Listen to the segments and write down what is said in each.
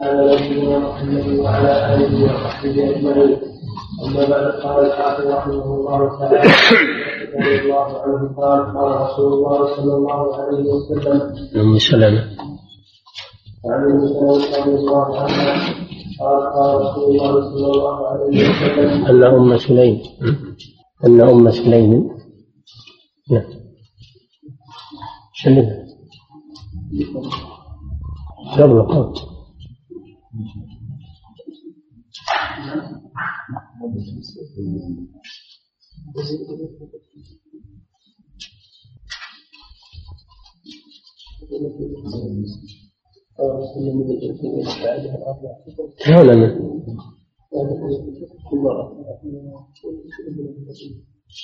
على نبينا محمد وعلى آله وصحبه أجمعين. أما بعد قال الحافظ رحمه الله تعالى رضي الله عنه قال قال رسول الله صلى الله عليه وسلم ام سلمه عن ام سلمه رضي الله عنها قال قال رسول الله صلى الله عليه وسلم ان ام سليم. ان ام سليم. نعم. سلمها قبل قبل هذا من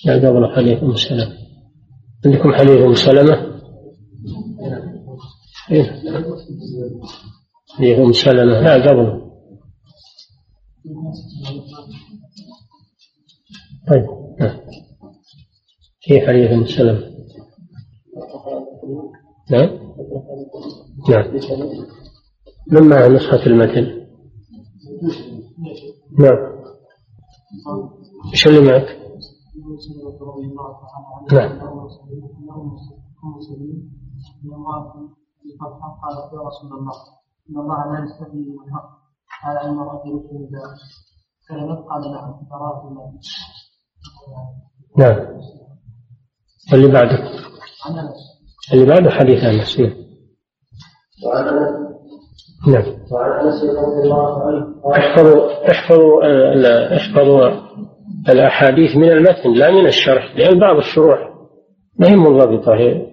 لا قبل حديث أم سلمة؟ عندكم حديث ام سلمه؟ حديث أم سلمة. لا قبل. طيب. في حديث ام سلمه نعم. نعم. من معه نسخة المتن؟ نعم. إيش اللي معك؟ نعم. قالت يا رسول الله أن الله لا يستحيي من الحق قال ان المرأة يكون كلمت قال نعم نعم. اللي بعده. اللي بعده حديث انس. وعن نعم. وعن انس رضي الله عنه احفظوا احفظوا احفظوا الأحاديث من المتن لا من الشرح لأن بعض الشروح ما هي منضبطة هي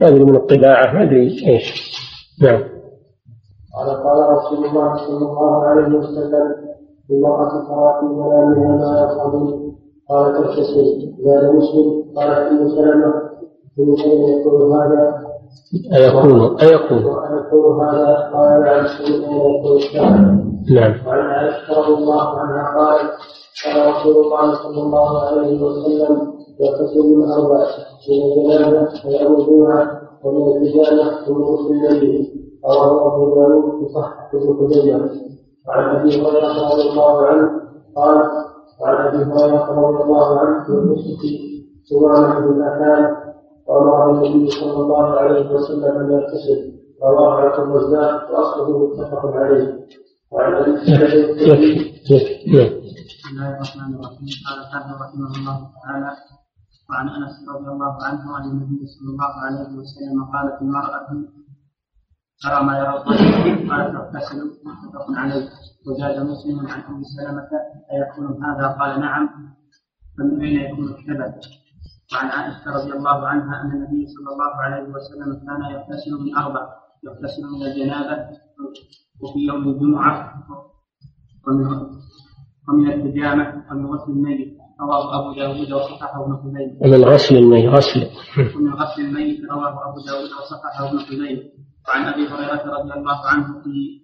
ما أدري من الطباعة ما أدري إيش. نعم. قال قال رسول الله صلى الله عليه وسلم المرأة ترى في منامها ما يرحمون قال تغتسل زاد مسلم قال ابن سلمة من أين يكون هذا؟ أيكون أيكون وأيكون هذا؟ قال من أين يكون الشهر؟ نعم وعن عائشة رضي الله عنها قالت قال رسول الله صلى الله عليه وسلم يغتسل من أربع من الجنابة ويعودها ومن الحجامة ومن غسل الليل رواه أبو داود بصحة ابن خزيمة وعن أبي هريرة رضي الله عنه قال وعن أبي هريرة رضي الله عنه في قصة سمامة بن أكان وأمر النبي صلى الله عليه وسلم أن يغتسل رواه عبد الرزاق وأصله متفق عليه. وعن سعيد يكفي يكفي بسم الله الرحمن الرحيم. قال الحافظ رحمه الله تعالى وعن أنس رضي الله عنه عن النبي صلى الله عليه وسلم قالت المراه ترى ما يرى قالت تغتسل متفق عليه. وزاد مسلم عن ام سلمه أيكون هذا؟ قال نعم. فمن أين يكون الشبه وعن عائشة رضي الله عنها أن النبي صلى الله عليه وسلم كان يغتسل من أربع يغتسل من الجنابة وفي يوم الجمعة ومن ومن الحجامة ومن غسل الميت. رواه أبو داود وصححه ابن خزيمة. من غسل المي غسل. ومن غسل الميت رواه أبو داود وصححه ابن خزيمة. وعن أبي هريرة رضي الله عنه في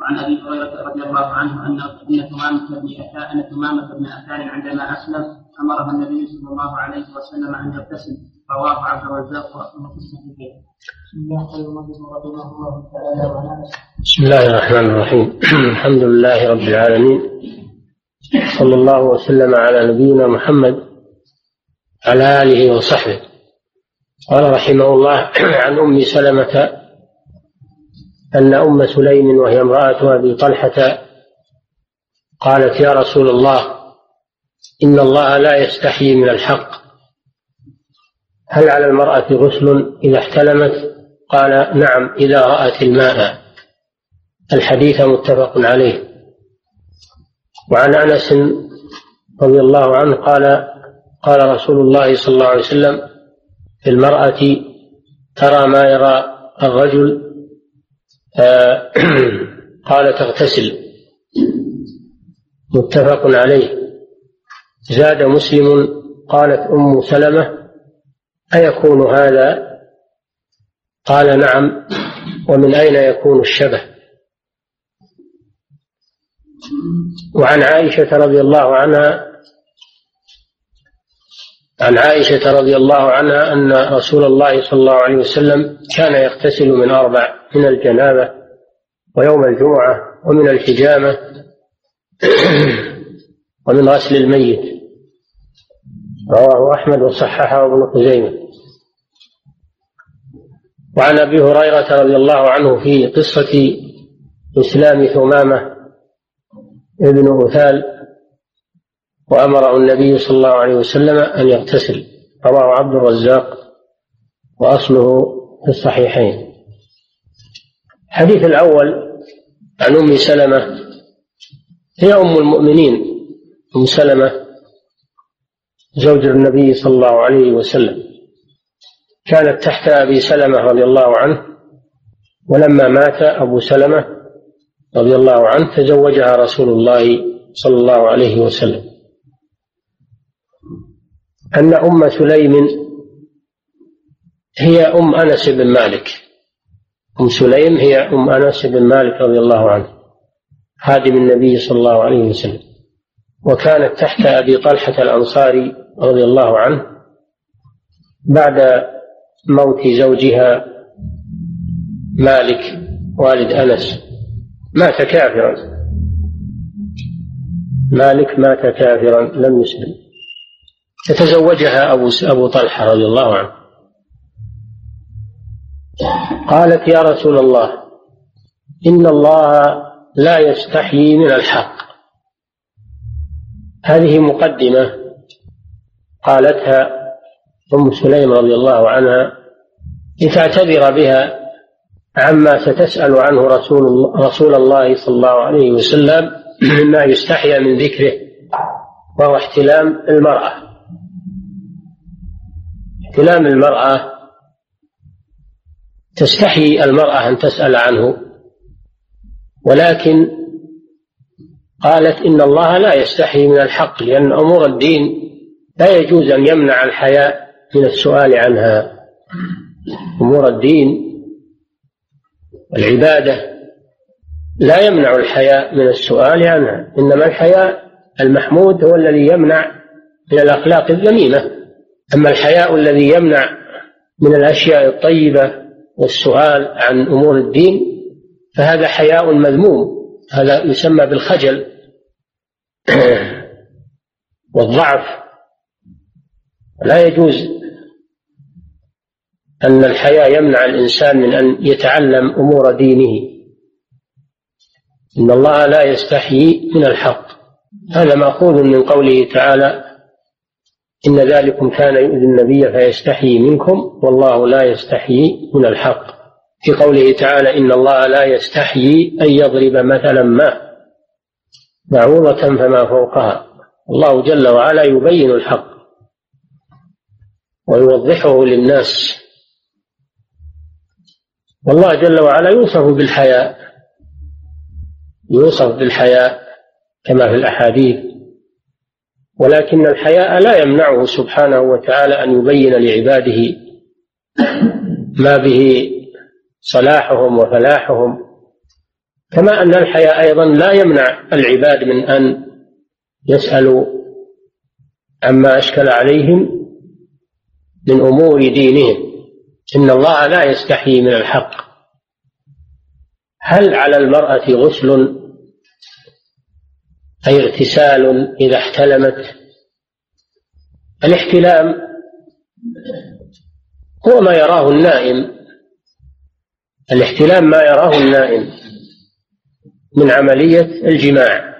وعن أبي هريرة رضي الله عنه أن أن تمامة بن أتان أن تمامة بن أتان عندما أسلم أمرها النبي صلى الله عليه وسلم أن يغتسل رواه عبد الرزاق وأصله في الصحيحين. بسم الله الرحمن الرحيم. الحمد لله رب العالمين. صلى الله وسلم على نبينا محمد على آله وصحبه. قال رحمه الله عن أم سلمة أن أم سليم وهي امرأة أبي طلحة قالت يا رسول الله إن الله لا يستحيي من الحق. هل على المرأة غسل إذا احتلمت؟ قال نعم إذا رأت الماء. الحديث متفق عليه. وعن أنس رضي الله عنه قال قال رسول الله صلى الله عليه وسلم في المرأة ترى ما يرى الرجل قال تغتسل. متفق عليه. زاد مسلم قالت أم سلمة أيكون هذا؟ قال نعم. ومن أين يكون الشبه؟ وعن عائشة رضي الله عنها عن عائشة رضي الله عنها أن رسول الله صلى الله عليه وسلم كان يغتسل من أربع. من الجنابة ويوم الجمعة ومن الحجامة ومن غسل الميت. رواه أحمد وصححه ابن خزيمة. وعن أبي هريرة رضي الله عنه في قصة إسلام ثمامة ابن أثال وأمره النبي صلى الله عليه وسلم أن يغتسل. رواه عبد الرزاق وأصله في الصحيحين. الحديث الأول عن أم سلمة. هي أم المؤمنين. أم سلمة زوج النبي صلى الله عليه وسلم. كانت تحت أبي سلمة رضي الله عنه ولما مات أبو سلمة رضي الله عنه تزوجها رسول الله صلى الله عليه وسلم. أن أم سليم هي أم أنس بن مالك. أم سليم هي أم أنس بن مالك رضي الله عنه خادم النبي صلى الله عليه وسلم. وكانت تحت أبي طلحة الأنصاري رضي الله عنه بعد موت زوجها مالك والد أنس. مات كافرا. مالك مات كافرا لم يسلم. فتزوجها أبو أبو طلحة رضي الله عنه. قالت يا رسول الله إن الله لا يستحيي من الحق. هذه مقدمة قالتها أم سليم رضي الله عنها لتعتذر بها عما ستسأل عنه رسول رسول الله صلى الله عليه وسلم مما يستحيا من ذكره وهو احتلام المرأة. احتلام المرأة تستحي المرأة أن تسأل عنه. ولكن قالت إن الله لا يستحي من الحق لأن أمور الدين لا يجوز أن يمنع الحياء من السؤال عنها. أمور الدين والعبادة لا يمنع الحياء من السؤال عنها إنما الحياء المحمود هو الذي يمنع من الأخلاق الذميمة. أما الحياء الذي يمنع من الأشياء الطيبة والسؤال عن أمور الدين فهذا حياء مذموم هذا يسمى بالخجل والضعف. لا يجوز أن الحياء يمنع الإنسان من أن يتعلم أمور دينه. إن الله لا يستحيي من الحق. هذا مأخوذ من قوله تعالى إن ذلكم كان يؤذي النبي فيستحيي منكم والله لا يستحيي من الحق. في قوله تعالى إن الله لا يستحيي أن يضرب مثلا ما بعوضة فما فوقها. الله جل وعلا يبين الحق ويوضحه للناس. والله جل وعلا يوصف بالحياء يوصف بالحياء كما في الأحاديث. ولكن الحياء لا يمنعه سبحانه وتعالى أن يبين لعباده ما به صلاحهم وفلاحهم. كما أن الحياء أيضا لا يمنع العباد من أن يسألوا عما أشكل عليهم من أمور دينهم. إن الله لا يستحيي من الحق. هل على المرأة غسل أي اغتسال إذا احتلمت. الاحتلام هو ما يراه النائم. الاحتلام ما يراه النائم من عملية الجماع.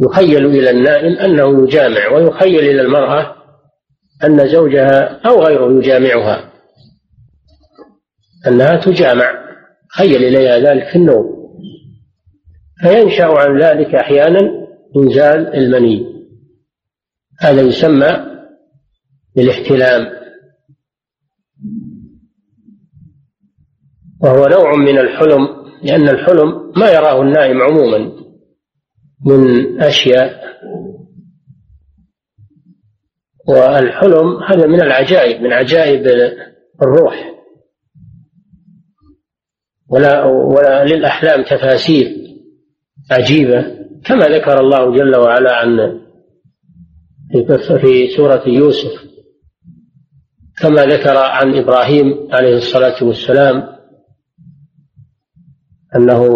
يخيل إلى النائم أنه يجامع ويخيل إلى المرأة أن زوجها أو غيره يجامعها. أنها تجامع. خيل إليها ذلك في النوم. فينشأ عن ذلك أحيانا إنزال المني. هذا يسمى بالاحتلام. وهو نوع من الحلم لأن الحلم ما يراه النائم عموما من أشياء. والحلم هذا من العجائب من عجائب الروح. ولا ولا للأحلام تفاسير عجيبة. كما ذكر الله جل وعلا عن في سورة يوسف كما ذكر عن إبراهيم عليه الصلاة والسلام أنه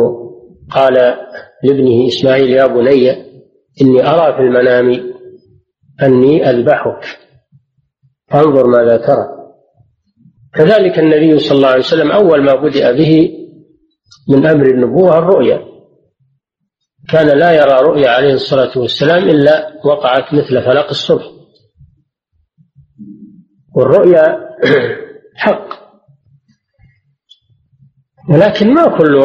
قال لابنه إسماعيل يا بني إني أرى في المنام أني أذبحك فانظر ماذا ترى. كذلك النبي صلى الله عليه وسلم أول ما بدأ به من أمر النبوة الرؤيا. كان لا يرى رؤيا عليه الصلاة والسلام إلا وقعت مثل فلق الصبح. والرؤيا حق. ولكن ما كل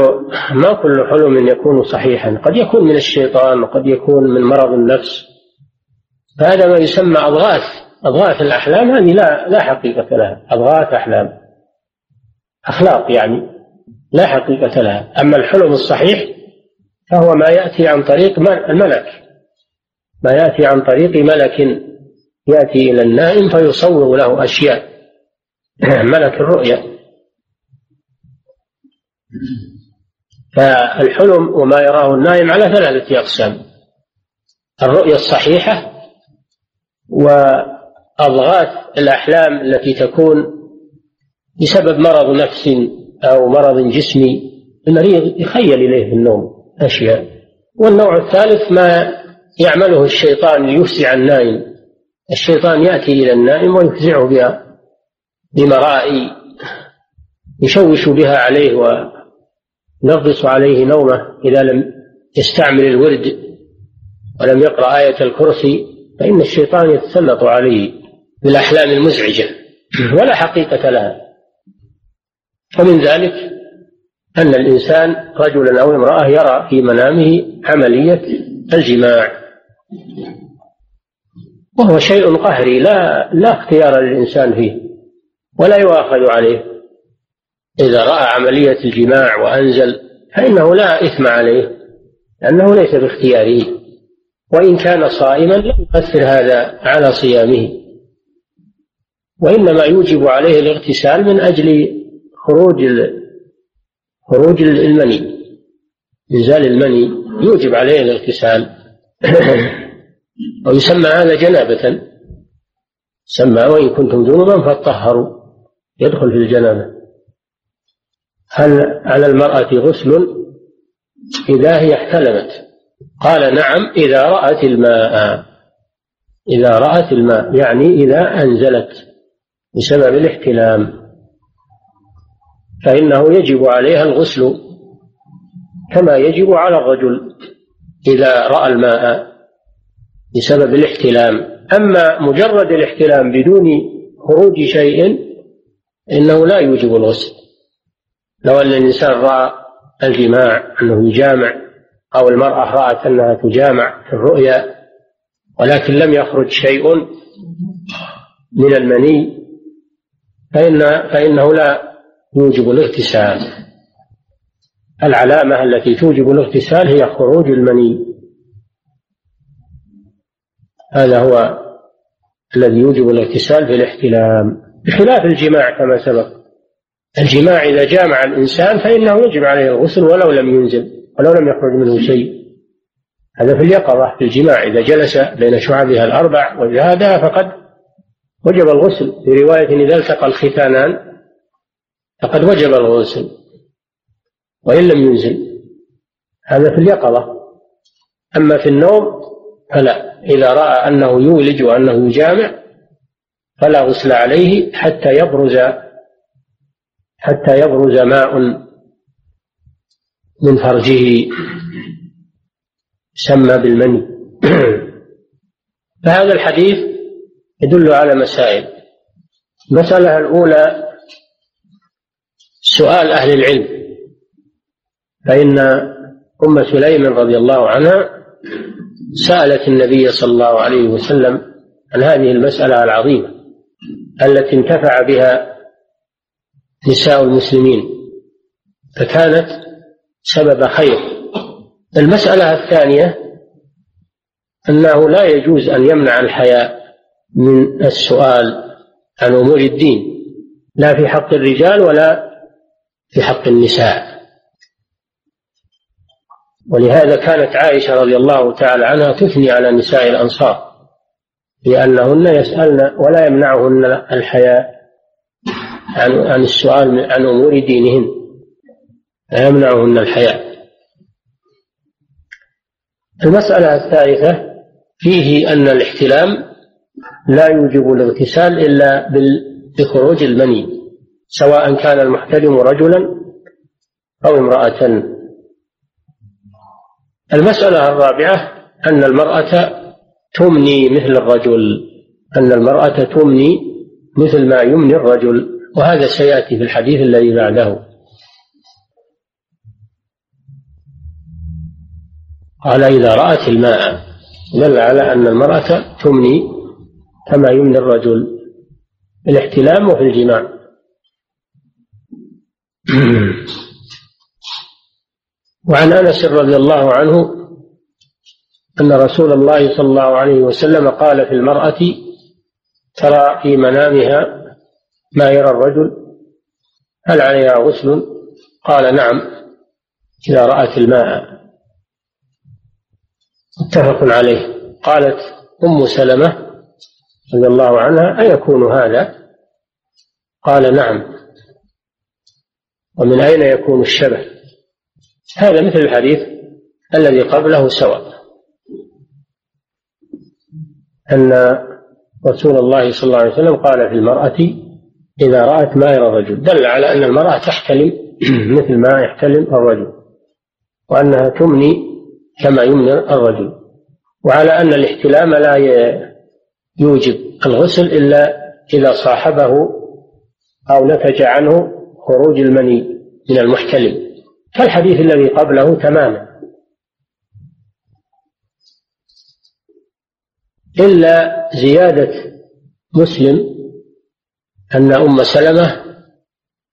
ما كل حلم يكون صحيحا. قد يكون من الشيطان وقد يكون من مرض النفس. فهذا ما يسمى أضغاث. أضغاث الأحلام هذه لا لا حقيقة لها. أضغاث أحلام. أخلاق يعني لا حقيقة لها. أما الحلم الصحيح فهو ما يأتي عن طريق الملك. ما يأتي عن طريق ملك يأتي إلى النائم فيصور له أشياء. ملك الرؤيا. فالحلم وما يراه النائم على ثلاثة أقسام. الرؤيا الصحيحة وأضغاث الأحلام التي تكون بسبب مرض نفس أو مرض جسمي. المريض يخيل إليه في النوم. أشياء. والنوع الثالث ما يعمله الشيطان ليفزع النائم. الشيطان يأتي إلى النائم ويفزعه بها بمرائي يشوش بها عليه وينغص عليه نومه إذا لم يستعمل الورد ولم يقرأ آية الكرسي. فإن الشيطان يتسلط عليه بالأحلام المزعجة ولا حقيقة لها. ومن ذلك أن الإنسان رجلا أو امرأة يرى في منامه عملية الجماع. وهو شيء قهري لا لا اختيار للإنسان فيه ولا يؤاخذ عليه. إذا رأى عملية الجماع وأنزل فإنه لا إثم عليه لأنه ليس باختياره. وإن كان صائما لم يؤثر هذا على صيامه. وإنما يوجب عليه الاغتسال من أجل خروج خروج المني. إنزال المني يوجب عليه الاغتسال ويسمى هذا جنابة. سمى وإن كنتم جنوبا فطهروا يدخل في الجنابة. هل على المرأة غسل إذا هي احتلمت؟ قال نعم إذا رأت الماء. إذا رأت الماء يعني إذا أنزلت بسبب الاحتلام. فإنه يجب عليها الغسل كما يجب على الرجل إذا رأى الماء بسبب الاحتلام. أما مجرد الاحتلام بدون خروج شيء إنه لا يوجب الغسل. لو أن الإنسان رأى الجماع أنه يجامع أو المرأة رأت أنها تجامع في الرؤيا ولكن لم يخرج شيء من المني فإن فإنه لا يوجب الاغتسال. العلامة التي توجب الاغتسال هي خروج المني. هذا هو الذي يوجب الاغتسال في الاحتلام. بخلاف الجماع كما سبق. الجماع إذا جامع الإنسان فإنه يجب عليه الغسل ولو لم ينزل ولو لم يخرج منه شيء. هذا في اليقظة في الجماع. إذا جلس بين شعبها الأربع وجهادها فقد وجب الغسل. في رواية إذا التقى الختانان فقد وجب الغسل وإن لم ينزل. هذا في اليقظة. أما في النوم فلا. إذا رأى أنه يولج وأنه يجامع فلا غسل عليه حتى يبرز حتى يبرز ماء من فرجه. سمى بالمني. فهذا الحديث يدل على مسائل. المسألة الأولى سؤال أهل العلم. فإن أم سليم رضي الله عنها سألت النبي صلى الله عليه وسلم عن هذه المسألة العظيمة التي انتفع بها نساء المسلمين فكانت سبب خير. المسألة الثانية أنه لا يجوز أن يمنع الحياء من السؤال عن أمور الدين لا في حق الرجال ولا في حق النساء. ولهذا كانت عائشة رضي الله تعالى عنها تثني على نساء الأنصار لأنهن يسألن ولا يمنعهن الحياء عن عن السؤال عن أمور دينهن. لا يمنعهن الحياء. المسألة الثالثة فيه أن الاحتلام لا يوجب الاغتسال إلا بخروج المني. سواء كان المحتلم رجلا أو امرأة. المسألة الرابعة أن المرأة تمني مثل الرجل أن المرأة تمني مثل ما يمني الرجل وهذا سيأتي في الحديث الذي بعده. قال إذا رأت الماء دل على أن المرأة تمني كما يمني الرجل في الاحتلام وفي الجماع. وعن انس رضي الله عنه ان رسول الله صلى الله عليه وسلم قال في المرأة ترى في منامها ما يرى الرجل هل عليها غسل؟ قال نعم إذا رأت الماء. متفق عليه. قالت أم سلمة رضي الله عنها أيكون هذا؟ قال نعم. ومن أين يكون الشبه؟ هذا مثل الحديث الذي قبله سواء. أن رسول الله صلى الله عليه وسلم قال في المرأة إذا رأت ما يرى الرجل دل على أن المرأة تحتلم مثل ما يحتلم الرجل وأنها تمني كما يمني الرجل وعلى أن الاحتلام لا يوجب الغسل إلا إذا صاحبه أو نتج عنه خروج المني من المحتلم. كالحديث الذي قبله تماما. إلا زيادة مسلم أن أم سلمة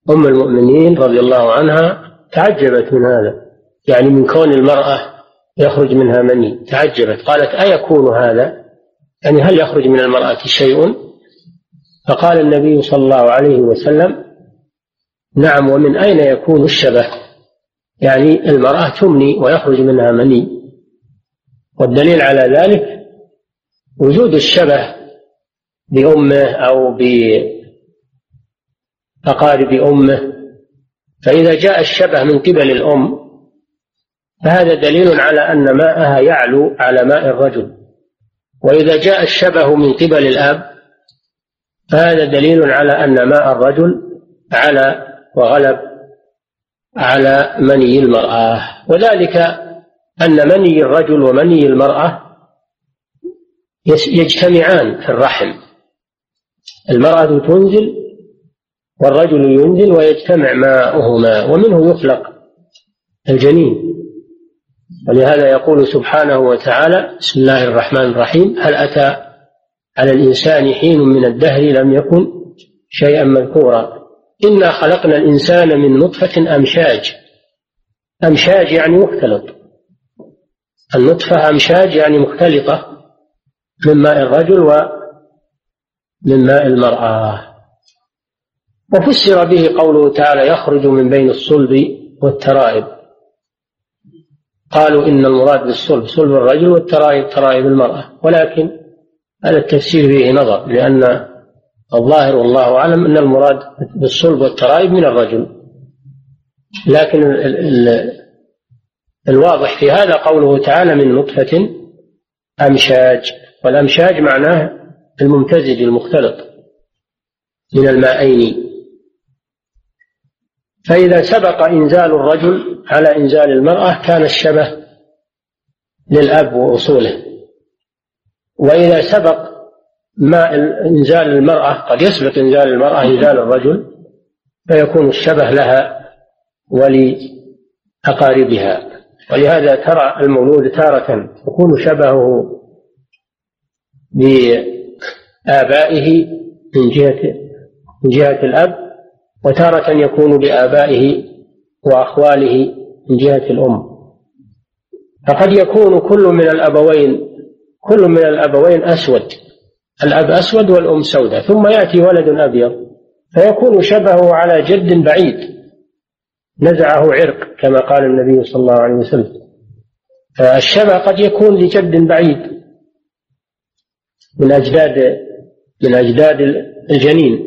أم المؤمنين رضي الله عنها تعجبت من هذا. يعني من كون المرأة يخرج منها مني تعجبت. قالت أيكون هذا؟ يعني هل يخرج من المرأة شيء؟ فقال النبي صلى الله عليه وسلم نعم ومن أين يكون الشبه؟ يعني المرأة تمني ويخرج منها مني. والدليل على ذلك وجود الشبه بأمه أو بأقارب أمه. فإذا جاء الشبه من قبل الأم فهذا دليل على أن ماءها يعلو على ماء الرجل. وإذا جاء الشبه من قبل الأب فهذا دليل على أن ماء الرجل على وغلب على مني المرأة. وذلك أن مني الرجل ومني المرأة يجتمعان في الرحم. المرأة تنزل والرجل ينزل ويجتمع ماؤهما ومنه يخلق الجنين. ولهذا يقول سبحانه وتعالى بسم الله الرحمن الرحيم هل أتى على الإنسان حين من الدهر لم يكن شيئا مذكورا؟ إنا خلقنا الإنسان من نطفة أمشاج. أمشاج يعني مختلط. النطفة أمشاج يعني مختلطة من ماء الرجل ومن ماء المرأة. وفسر به قوله تعالى يخرج من بين الصلب والترائب. قالوا إن المراد بالصلب صلب الرجل والترائب ترائب المرأة. ولكن هذا التفسير فيه نظر لأن الظاهر والله أعلم أن المراد بالصلب والترائب من الرجل. لكن ال ال الواضح في هذا قوله تعالى من نطفة أمشاج. والأمشاج معناه الممتزج المختلط من المائين. فإذا سبق إنزال الرجل على إنزال المرأة كان الشبه للأب وأصوله. وإذا سبق ما إنزال المرأة قد يسبق إنزال المرأة إنزال الرجل فيكون الشبه لها ولأقاربها. ولهذا ترى المولود تارة يكون شبهه بآبائه من جهة من جهة الأب وتارة يكون بآبائه وأخواله من جهة الأم. فقد يكون كل من الأبوين كل من الأبوين أسود. الأب أسود والأم سوداء ثم يأتي ولد أبيض فيكون شبهه على جد بعيد. نزعه عرق كما قال النبي صلى الله عليه وسلم. فالشبه قد يكون لجد بعيد. من أجداد من أجداد الجنين.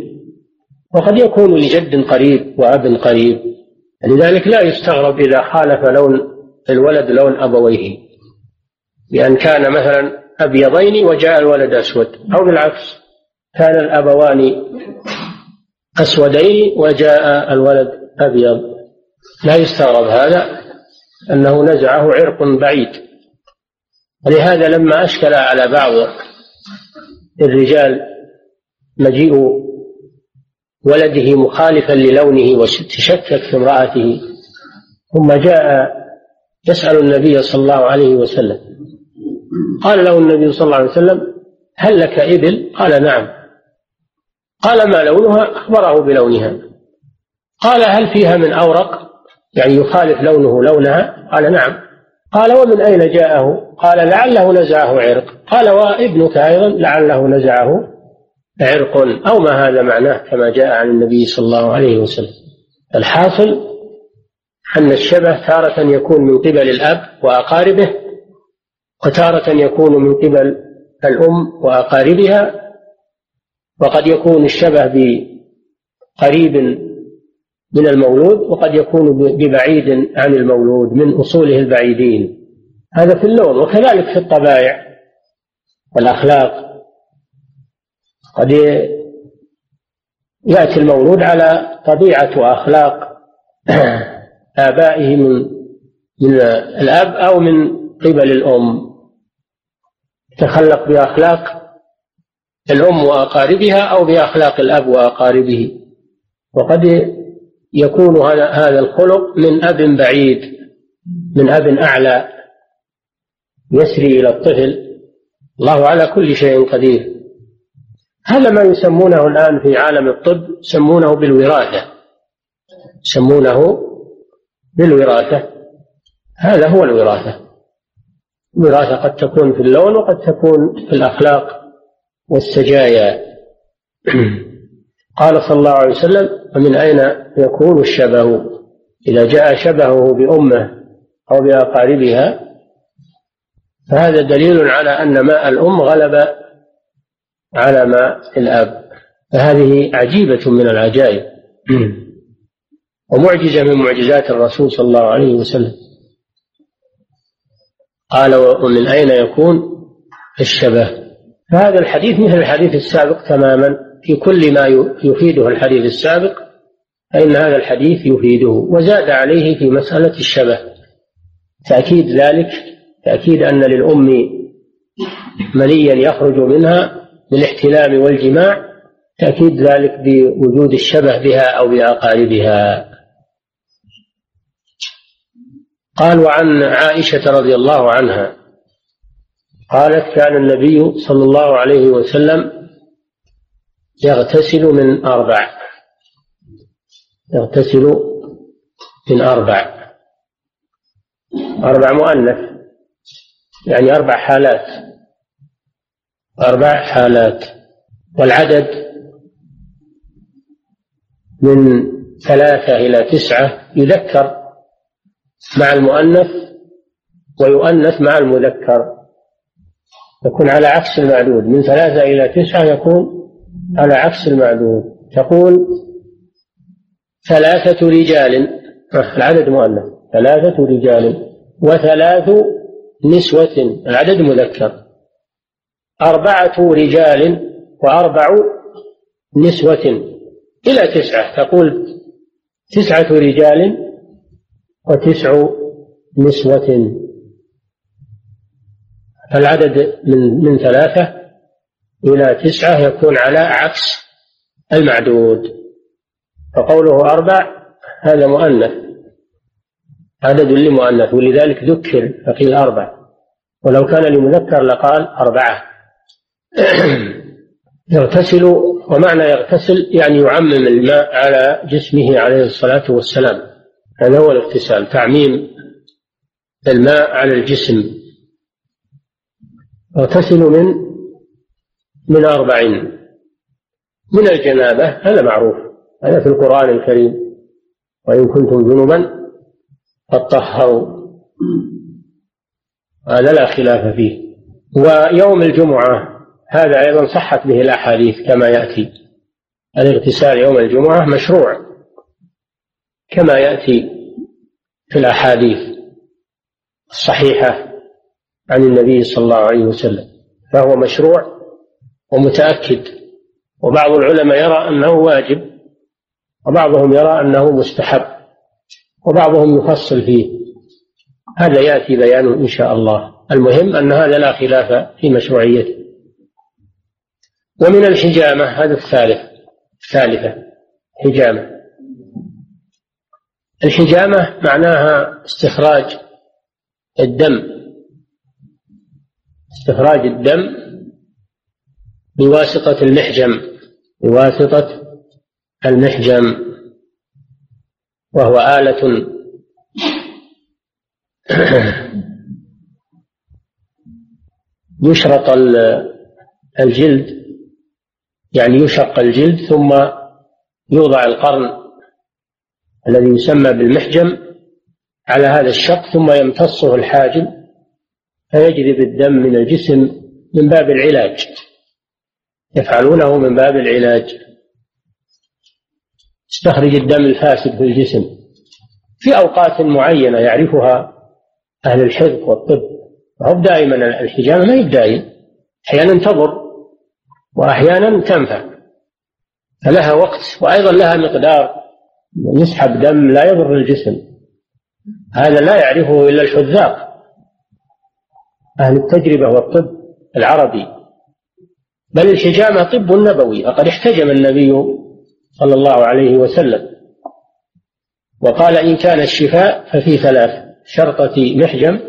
وقد يكون لجد قريب وأب قريب. لذلك لا يستغرب إذا خالف لون الولد لون أبويه. بأن كان مثلا أبيضين وجاء الولد أسود. أو بالعكس كان الأبوان أسودين وجاء الولد أبيض. لا يستغرب هذا أنه نزعه عرق بعيد. ولهذا لما أشكل على بعض الرجال مجيء ولده مخالفا للونه وتشكك في امرأته ثم جاء يسأل النبي صلى الله عليه وسلم قال له النبي صلى الله عليه وسلم هل لك إبل؟ قال نعم. قال ما لونها؟ أخبره بلونها. قال هل فيها من أورق؟ يعني يخالف لونه لونها؟ قال نعم. قال ومن أين جاءه؟ قال لعله نزعه عرق. قال وابنك أيضا لعله نزعه عرق. أو ما هذا معناه كما جاء عن النبي صلى الله عليه وسلم. الحاصل أن الشبه تارة يكون من قبل الأب وأقاربه وتارة يكون من قبل الأم وأقاربها وقد يكون الشبه بقريب من المولود وقد يكون ببعيد عن المولود من أصوله البعيدين. هذا في اللون وكذلك في الطبائع والأخلاق. قد يأتي المولود على طبيعة وأخلاق آبائه من من الأب أو من قبل الأم. يتخلق بأخلاق الأم وأقاربها أو بأخلاق الأب وأقاربه. وقد يكون هذا الخلق من أب بعيد من أب أعلى يسري إلى الطفل. الله على كل شيء قدير. هذا ما يسمونه الآن في عالم الطب يسمونه بالوراثة. يسمونه بالوراثة. هذا هو الوراثة. الوراثة قد تكون في اللون وقد تكون في الأخلاق والسجايا. قال صلى الله عليه وسلم ومن أين يكون الشبه؟ إذا جاء شبهه بأمه أو بأقاربها فهذا دليل على أن ماء الأم غلب على ماء الأب. فهذه عجيبة من العجائب. ومعجزة من معجزات الرسول صلى الله عليه وسلم. قال ومن أين يكون الشبه؟ فهذا الحديث مثل الحديث السابق تماما. في كل ما يفيده الحديث السابق فإن هذا الحديث يفيده وزاد عليه في مسألة الشبه. تأكيد ذلك تأكيد أن للأم منيا يخرج منها بالاحتلام والجماع تأكيد ذلك بوجود الشبه بها أو بأقاربها. قال وعن عائشة رضي الله عنها. قالت كان النبي صلى الله عليه وسلم يغتسل من أربع. يغتسل من أربع. أربع مؤنث. يعني أربع حالات. أربع حالات. والعدد من ثلاثة إلى تسعة يذكر. مع المؤنث ويؤنث مع المذكر. يكون على عكس المعدود. من ثلاثة إلى تسعة يكون على عكس المعدود. تقول ثلاثة رجال. العدد مؤنث. ثلاثة رجال وثلاث نسوة. العدد مذكر. أربعة رجال وأربع نسوة. إلى تسعة. تقول تسعة رجال وتسع نسوة. فالعدد من من ثلاثة إلى تسعة يكون على عكس المعدود. فقوله أربع هذا مؤنث عدد لمؤنث ولذلك ذكر فقيل أربع. ولو كان لمذكر لقال أربعة. يغتسل ومعنى يغتسل يعني يعمم الماء على جسمه عليه الصلاة والسلام. هذا هو الاغتسال تعميم الماء على الجسم. يغتسل من من أربع من الجنابة هذا معروف هذا في القرآن الكريم. وإن كنتم جنبا فطهروا هذا لا خلاف فيه. ويوم الجمعة هذا أيضا صحت به الأحاديث كما يأتي. الاغتسال يوم الجمعة مشروع. كما يأتي في الأحاديث الصحيحة عن النبي صلى الله عليه وسلم فهو مشروع ومتأكد وبعض العلماء يرى أنه واجب وبعضهم يرى أنه مستحب وبعضهم يفصل فيه. هذا يأتي بيانه إن شاء الله. المهم أن هذا لا خلاف في مشروعيته. ومن الحجامة هذا الثالث الثالثة حجامة. الحجامة معناها استخراج الدم استخراج الدم بواسطة المحجم بواسطة المحجم وهو آلة يشرط الجلد يعني يشق الجلد ثم يوضع القرن الذي يسمى بالمحجم على هذا الشق ثم يمتصه الحاجم فيجذب الدم من الجسم من باب العلاج. يفعلونه من باب العلاج. يستخرج الدم الفاسد في الجسم. في أوقات معينة يعرفها أهل الحفظ والطب. وهو دائما الحجامة ما هي أحيانا تضر وأحيانا تنفع. فلها وقت وأيضا لها مقدار. يسحب دم لا يضر الجسم. هذا لا يعرفه إلا الحذاق. أهل التجربة والطب العربي. بل الحجامة طب نبوي. وقد احتجم النبي صلى الله عليه وسلم. وقال إن كان الشفاء ففي ثلاث شرطة محجم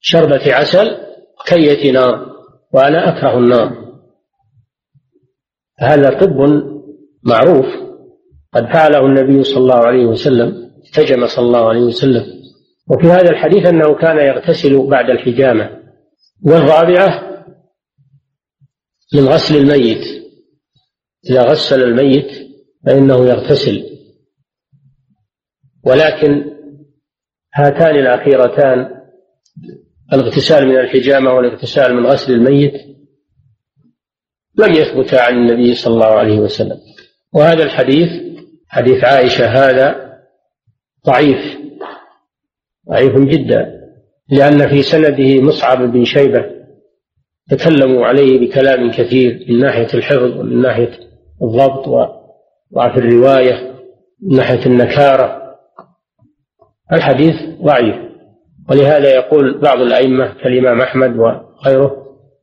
شربة عسل كية نار. وأنا أكره النار. هذا طب معروف. قد فعله النبي صلى الله عليه وسلم احتجم صلى الله عليه وسلم. وفي هذا الحديث أنه كان يغتسل بعد الحجامة. والرابعة من غسل الميت. إذا غسل الميت فإنه يغتسل. ولكن هاتان الأخيرتان الاغتسال من الحجامة والاغتسال من غسل الميت لم يثبت عن النبي صلى الله عليه وسلم. وهذا الحديث حديث عائشة هذا ضعيف ضعيف جدا لأن في سنده مصعب بن شيبة تكلموا عليه بكلام كثير من ناحية الحفظ ومن ناحية الضبط وضعف الرواية من ناحية النكارة. الحديث ضعيف ولهذا يقول بعض الأئمة كالإمام أحمد وغيره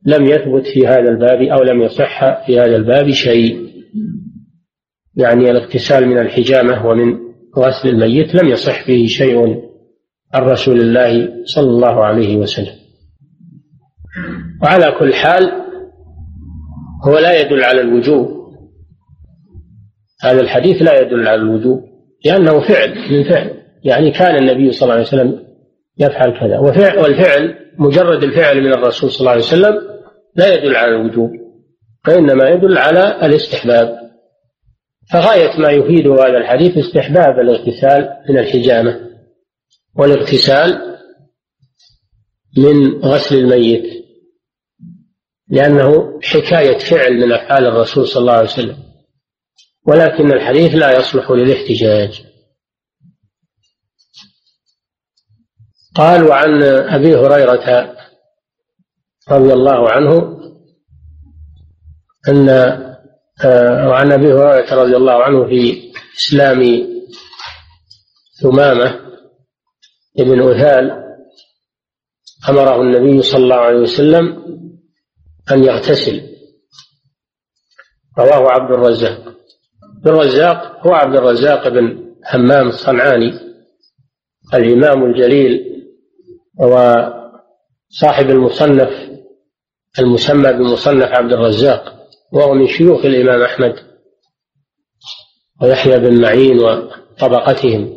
لم يثبت في هذا الباب أو لم يصح في هذا الباب شيء. يعني الاغتسال من الحجامة ومن غسل الميت لم يصح فيه شيء عن رسول الله صلى الله عليه وسلم. وعلى كل حال هو لا يدل على الوجوب. هذا الحديث لا يدل على الوجوب لأنه فعل من فعل. يعني كان النبي صلى الله عليه وسلم يفعل كذا. وفعل والفعل مجرد الفعل من الرسول صلى الله عليه وسلم لا يدل على الوجوب وإنما يدل على الاستحباب. فغاية ما يفيده هذا الحديث استحباب الاغتسال من الحجامة والاغتسال من غسل الميت لأنه حكاية فعل من أفعال الرسول صلى الله عليه وسلم. ولكن الحديث لا يصلح للاحتجاج. قال وعن أبي هريرة رضي الله عنه أن وعن أبي هريرة رضي الله عنه في إسلام ثمامة ابن أثال أمره النبي صلى الله عليه وسلم أن يغتسل. رواه عبد الرزاق. عبد الرزاق هو عبد الرزاق بن همام الصنعاني الإمام الجليل وصاحب المصنف المسمى بمصنف عبد الرزاق. وهو من شيوخ الإمام أحمد ويحيى بن معين وطبقتهم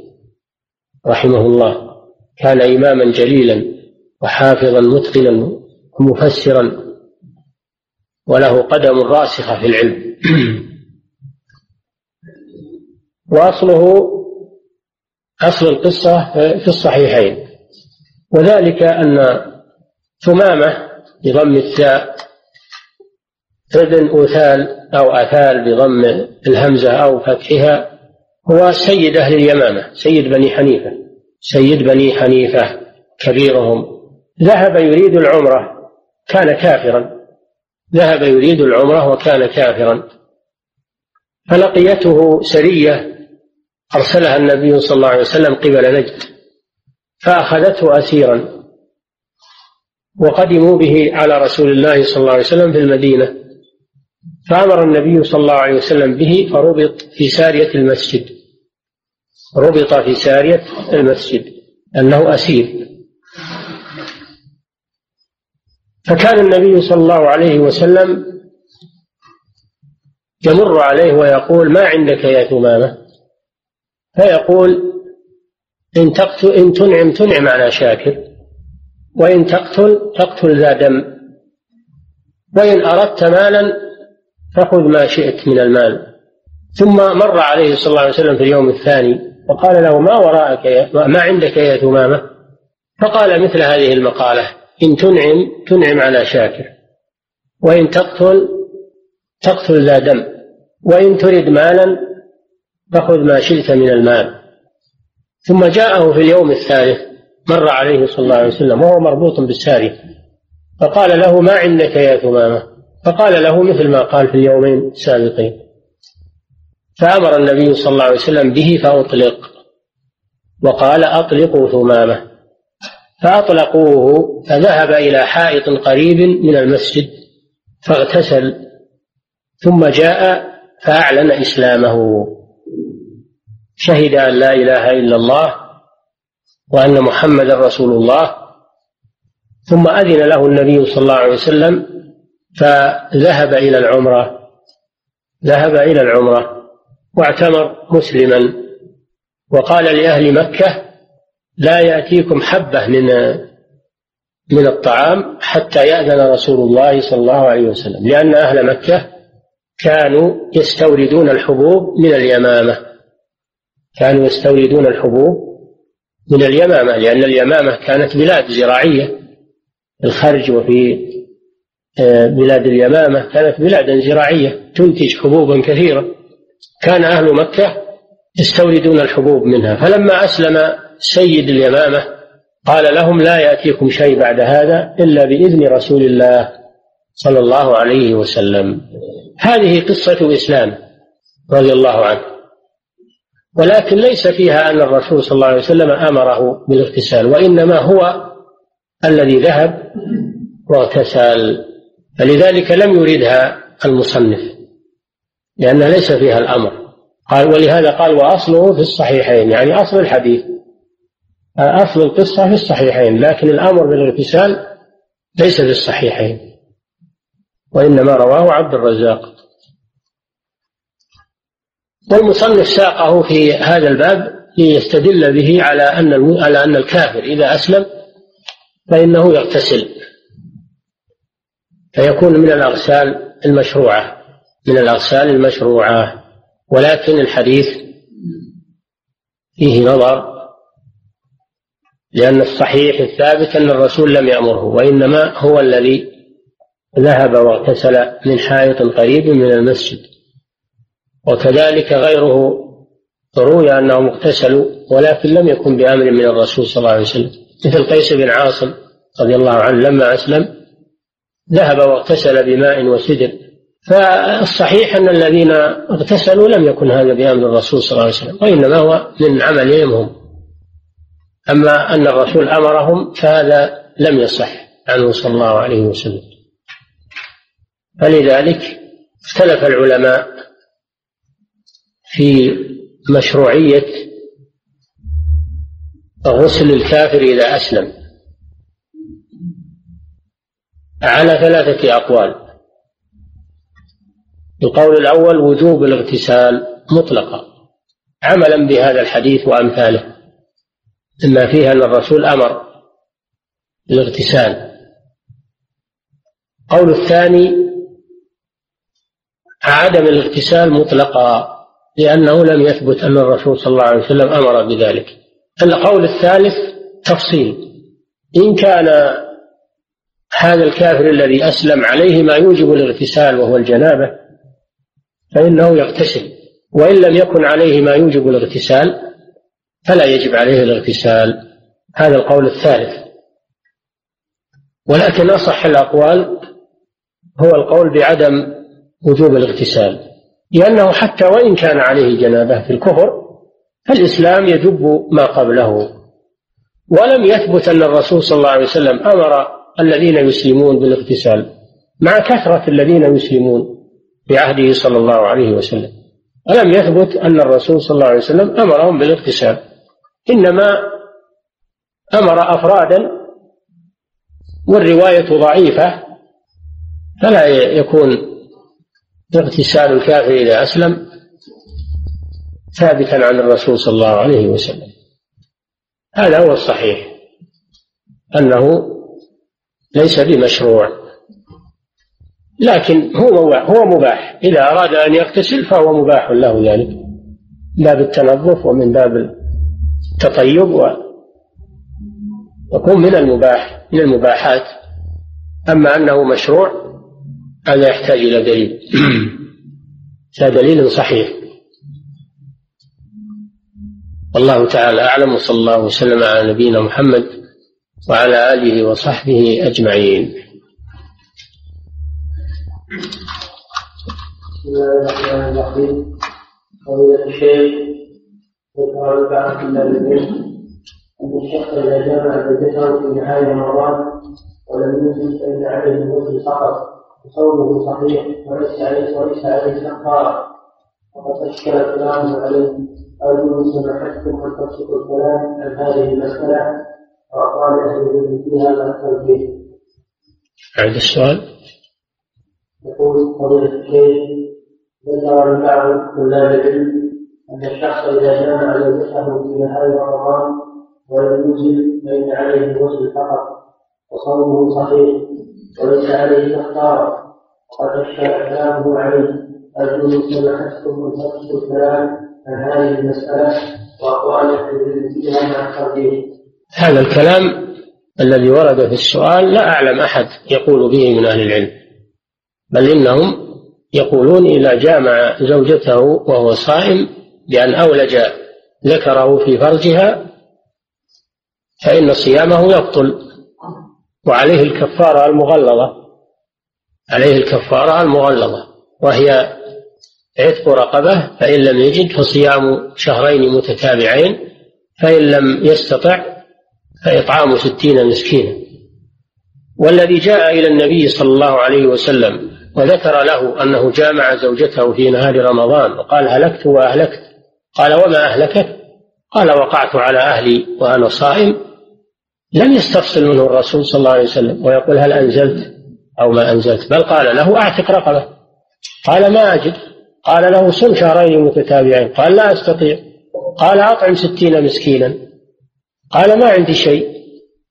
رحمه الله. كان إماما جليلا وحافظا متقنا ومفسرا وله قدم راسخة في العلم. وأصله أصل القصة في الصحيحين. وذلك أن ثمامة بضم الثاء ابن أوثال أو أثال بضم الهمزة أو فتحها هو سيد أهل اليمامة سيد بني حنيفة سيد بني حنيفة كبيرهم. ذهب يريد العمرة كان كافرا. ذهب يريد العمرة وكان كافرا. فلقيته سرية أرسلها النبي صلى الله عليه وسلم قبل نجد فأخذته أسيرا. وقدموا به على رسول الله صلى الله عليه وسلم في المدينة. فأمر النبي صلى الله عليه وسلم به فربط في سارية المسجد. ربط في سارية المسجد. أنه أسير. فكان النبي صلى الله عليه وسلم يمر عليه ويقول ما عندك يا ثمامة؟ فيقول إن تقتل إن تنعم تنعم على شاكر. وإن تقتل تقتل ذا دم. وإن أردت مالا فخذ ما شئت من المال. ثم مر عليه صلى الله عليه وسلم في اليوم الثاني وقال له ما وراءك يا ما عندك يا ثمامة؟ فقال مثل هذه المقالة إن تنعم تنعم على شاكر. وإن تقتل تقتل ذا دم. وإن ترد مالا فخذ ما شئت من المال. ثم جاءه في اليوم الثالث مر عليه صلى الله عليه وسلم وهو مربوط بالسارية فقال له ما عندك يا ثمامة؟ فقال له مثل ما قال في اليومين السابقين فأمر النبي صلى الله عليه وسلم به فأطلق. وقال أطلقوا ثمامة. فأطلقوه فذهب إلى حائط قريب من المسجد فاغتسل. ثم جاء فأعلن إسلامه. شهد أن لا إله إلا الله وأن محمدا رسول الله. ثم أذن له النبي صلى الله عليه وسلم فذهب إلى العمرة ذهب إلى العمرة واعتمر مسلما وقال لأهل مكة لا يأتيكم حبة من من الطعام حتى يأذن رسول الله صلى الله عليه وسلم لأن أهل مكة كانوا يستوردون الحبوب من اليمامة كانوا يستوردون الحبوب من اليمامة لأن اليمامة كانت بلاد زراعية الخرج وفي بلاد اليمامة كانت بلادا زراعية تنتج حبوبا كثيرة. كان أهل مكة يستوردون الحبوب منها. فلما أسلم سيد اليمامة قال لهم لا يأتيكم شيء بعد هذا إلا بإذن رسول الله صلى الله عليه وسلم. هذه قصة إسلام رضي الله عنه. ولكن ليس فيها أن الرسول صلى الله عليه وسلم أمره بالاغتسال وإنما هو الذي ذهب واغتسل. فلذلك لم يردها المصنف لأن ليس فيها الأمر. قال ولهذا قال وأصله في الصحيحين يعني أصل الحديث. أصل القصة في الصحيحين لكن الأمر بالاغتسال ليس في الصحيحين وإنما رواه عبد الرزاق. والمصنف ساقه في هذا الباب ليستدل به على أن على أن الكافر إذا أسلم فإنه يغتسل. فيكون من الأغسال المشروعة من الأغسال المشروعة. ولكن الحديث فيه نظر لأن الصحيح الثابت أن الرسول لم يأمره وإنما هو الذي ذهب واغتسل من حائط قريب من المسجد. وكذلك غيره روي أنهم اغتسلوا ولكن لم يكن بأمر من الرسول صلى الله عليه وسلم. مثل قيس بن عاصم رضي الله عنه لما أسلم ذهب واغتسل بماء وسدر. فالصحيح أن الذين اغتسلوا لم يكن هذا بأمر الرسول صلى الله عليه وسلم وإنما هو من عملهم. هم أما أن الرسول أمرهم فهذا لم يصح عنه صلى الله عليه وسلم. فلذلك اختلف العلماء في مشروعية غسل الكافر إذا أسلم. على ثلاثة أقوال. القول الأول وجوب الاغتسال مطلقا عملا بهذا الحديث وأمثاله. مما فيها أن الرسول أمر بالاغتسال. القول الثاني عدم الاغتسال مطلقا لأنه لم يثبت أن الرسول صلى الله عليه وسلم أمر بذلك. القول الثالث تفصيل. إن كان هذا الكافر الذي أسلم عليه ما يوجب الاغتسال وهو الجنابة فإنه يغتسل. وإن لم يكن عليه ما يوجب الاغتسال فلا يجب عليه الاغتسال. هذا القول الثالث. ولكن أصح الأقوال هو القول بعدم وجوب الاغتسال. لأنه حتى وإن كان عليه جنابة في الكفر فالإسلام يجب ما قبله. ولم يثبت أن الرسول صلى الله عليه وسلم أمر الذين يسلمون بالاغتسال مع كثرة الذين يسلمون في عهده صلى الله عليه وسلم. ولم يثبت أن الرسول صلى الله عليه وسلم أمرهم بالاغتسال؟ إنما أمر أفرادا والرواية ضعيفة فلا يكون اغتسال الكافر إذا أسلم ثابتا عن الرسول صلى الله عليه وسلم. هذا هو الصحيح أنه ليس بمشروع. لكن هو هو مباح. إذا أراد أن يغتسل فهو مباح له ذلك. من باب التنظف ومن باب التطيب ويكون من المباح من المباحات. أما أنه مشروع هذا يحتاج إلى دليل. هذا دليل صحيح. والله تعالى أعلم وصلى الله وسلم على نبينا محمد وعلى آله وصحبه أجمعين. بسم الله الرحمن الرحيم. فضيلة الشيخ ذكر بعض العلم أن الشخص إذا جامع زوجته في نهاية رمضان ولم ينزل فإن عليه الغسل فقط وصومه صحيح وليس عليه وليس عليه كفارة وقد أشكل كلامه عليه. أرجو سماحتكم أن تبسطوا الكلام عن هذه المسألة أهل العلم فيها ما التوجيه. عند السؤال يقول فضيلة الشيخ ذكر بعض طلاب العلم أن الشخص إذا جامع زوجته في نهاية رمضان ولم ينزل فإن عليه الغسل فقط وصومه صحيح وليس عليه كفارة وقد أشكل كلامه عليه أرجو سماحتكم أن تبسطوا الكلام عن هذه المسألة وأقوال أهل فيها مع الترجيح. هذا الكلام الذي ورد في السؤال لا أعلم أحد يقول به من أهل العلم بل إنهم يقولون إذا جامع زوجته وهو صائم بأن أولج ذكره في فرجها فإن صيامه يبطل وعليه الكفارة المغلظة عليه الكفارة المغلظة وهي عتق رقبة فإن لم يجد فصيام شهرين متتابعين فإن لم يستطع فإطعام ستين مسكينا. والذي جاء إلى النبي صلى الله عليه وسلم وذكر له أنه جامع زوجته في نهار رمضان وقال هلكت وأهلكت. قال وما أهلكت قال وقعت على أهلي وأنا صائم. لم يستفصل منه الرسول صلى الله عليه وسلم ويقول هل أنزلت أو ما أنزلت؟ بل قال له أعتق رقبة قال ما أجد. قال له صم شهرين متتابعين. قال لا أستطيع. قال أطعم ستين مسكينا. قال ما عندي شيء.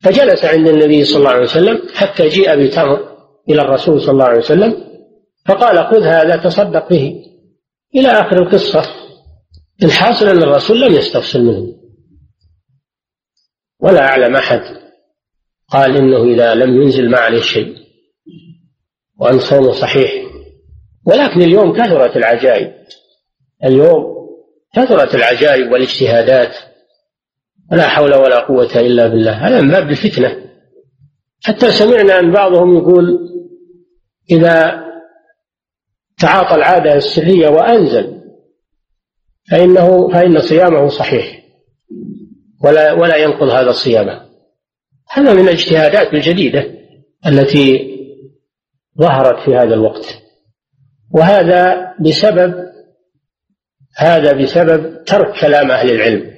فجلس عند النبي صلى الله عليه وسلم حتى جيء بتمر إلى الرسول صلى الله عليه وسلم فقال خذ هذا تصدق به. إلى آخر القصة. الحاصل أن الرسول لم يستفصل منه. ولا أعلم أحد. قال إنه إذا لم ينزل ما عليه شيء. وأن صومه صحيح. ولكن اليوم كثرت العجائب. اليوم كثرت العجائب والاجتهادات. لا حول ولا قوة إلا بالله. هذا من باب الفتنة. حتى سمعنا أن بعضهم يقول إذا تعاطى العادة السرية وأنزل فإنه فإن صيامه صحيح ولا ولا ينقض هذا الصيام. هذا من الاجتهادات الجديدة التي ظهرت في هذا الوقت. وهذا بسبب هذا بسبب ترك كلام أهل العلم.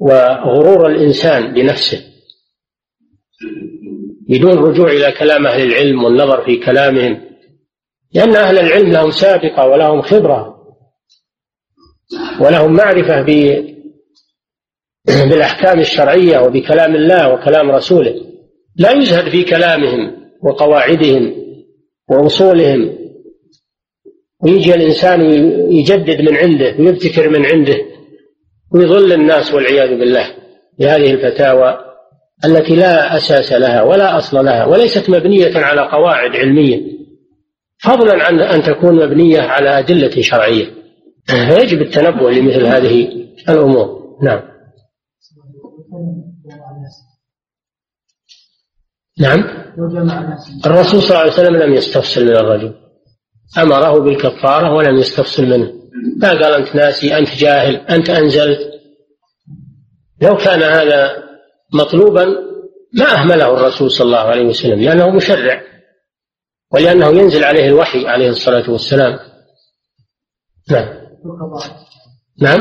وغرور الإنسان بنفسه. بدون رجوع إلى كلام أهل العلم والنظر في كلامهم لأن أهل العلم لهم سابقة ولهم خبرة ولهم معرفة بالأحكام الشرعية وبكلام الله وكلام رسوله. لا يزهد في كلامهم وقواعدهم وأصولهم. ويجي الإنسان يجدد من عنده ويبتكر من عنده. ويضل الناس والعياذ بالله بهذه الفتاوى التي لا أساس لها ولا أصل لها وليست مبنية على قواعد علمية. فضلا عن أن تكون مبنية على أدلة شرعية. فيجب التنبه لمثل هذه الأمور. نعم. نعم. الرسول صلى الله عليه وسلم لم يستفصل من الرجل. أمره بالكفارة ولم يستفصل منه. ما قال أنت ناسي أنت جاهل أنت أنزلت. لو كان هذا مطلوبا ما أهمله الرسول صلى الله عليه وسلم لأنه مشرع ولأنه ينزل عليه الوحي عليه الصلاة والسلام. نعم. نعم.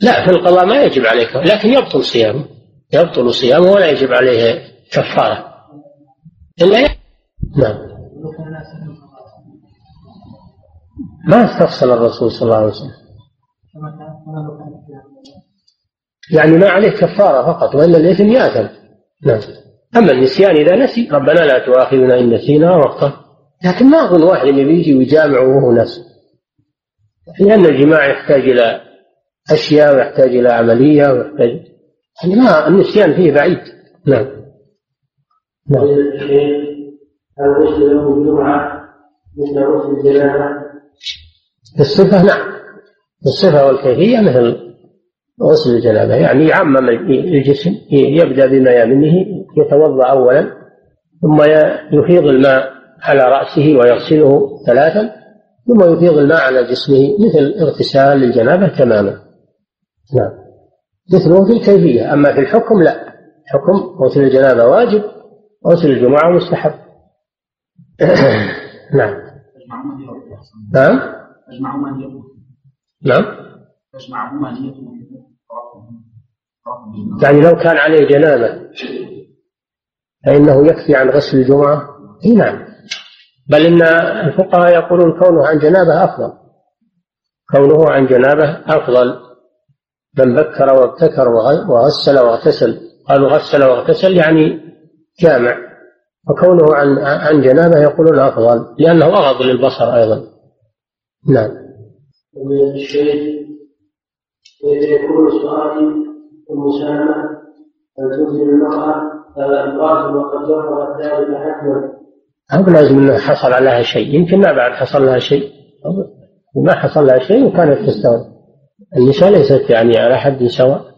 لا في القضاء ما يجب عليك لكن يبطل صيامه يبطل صيامه ولا يجب عليه كفارة. إلا. نعم. ما استفصل الرسول صلى الله عليه وسلم. يعني ما عليه كفارة فقط وإلا الإثم يأثم. نعم. أما النسيان إذا نسي ربنا لا تؤاخذنا إن نسينا وقتا لكن ما أظن واحد يجي ويجامع وهو نسي لأن الجماع يحتاج إلى أشياء ويحتاج إلى عملية ويحتاج يعني ما النسيان فيه بعيد. نعم. نعم. الجمعة مثل؟ الصفة نعم. الصفة والكيفية مثل غسل الجنابة. يعني يعمم الجسم يبدأ بميامنه يتوضأ أولا ثم يفيض الماء على رأسه ويغسله ثلاثا ثم يفيض الماء على جسمه مثل اغتسال للجنابة تماما. نعم. مثله في الكيفية. أما في الحكم لا. حكم غسل الجنابة واجب غسل الجمعة مستحب. نعم. نعم. نعم. يعني لو كان عليه جنابة فإنه يكفي عن غسل الجمعة. إي نعم. بل إن الفقهاء يقولون كونه عن جنابة أفضل. كونه عن جنابة أفضل. من بكر وابتكر وغسل واغتسل. قالوا غسل واغتسل يعني جامع. وكونه عن عن جنابة يقولون أفضل لأنه أغض للبصر أيضا. نعم. ومن الشيء يكون سؤالي المسالمة أن تنزل المرأة القاتل وقد جرى ذلك حتما أو لازم أنه حصل عليها شيء. يمكن ما بعد حصل لها شيء. وما حصل لها شيء وكانت تستوعب النساء ليست يعني على حد سواء.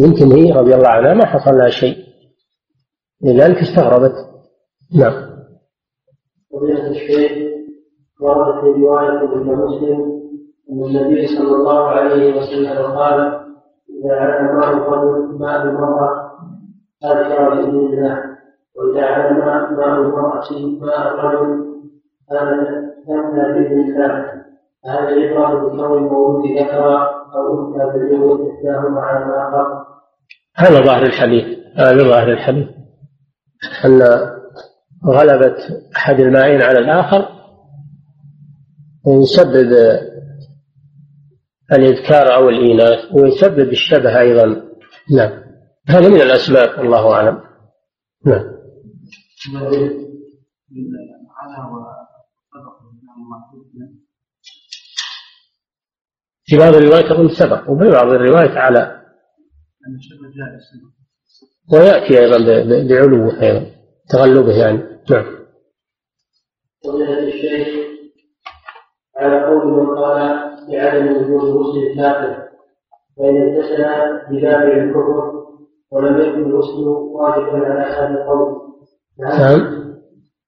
يمكن هي رضي الله عنها ما حصل لها شيء. لذلك استغربت. نعم. فضيلة الشيخ ورد في رواية ابن مسلم أن النبي صلى الله عليه وسلم قال إذا علم ماء الرجل ماء المرأة أذكر بإذن الله. وإذا علم ماء المرأة ماء الرجل هذا بإذن الله. هذا يقال بكون المولود ذكر أو أنثى فليولد إحداهما على الآخر هذا ظاهر الحديث. هذا ظاهر الحديث. أن غلبة أحد المائين على الآخر يسبب الإذكار أو الإيناث ويسبب الشبه أيضا. نعم. هذا من الأسباب الله أعلم. نعم. في بعض الروايات أظن سبق وفي بعض الروايات على. ويأتي أيضا بعلوه أيضا تغلبه يعني. نعم. الشيخ على قول من قال بعدم وجود غسل الكافر فإن اتصل بدافع الكفر ولم يكن الغسل واجبا على هذا القول. نعم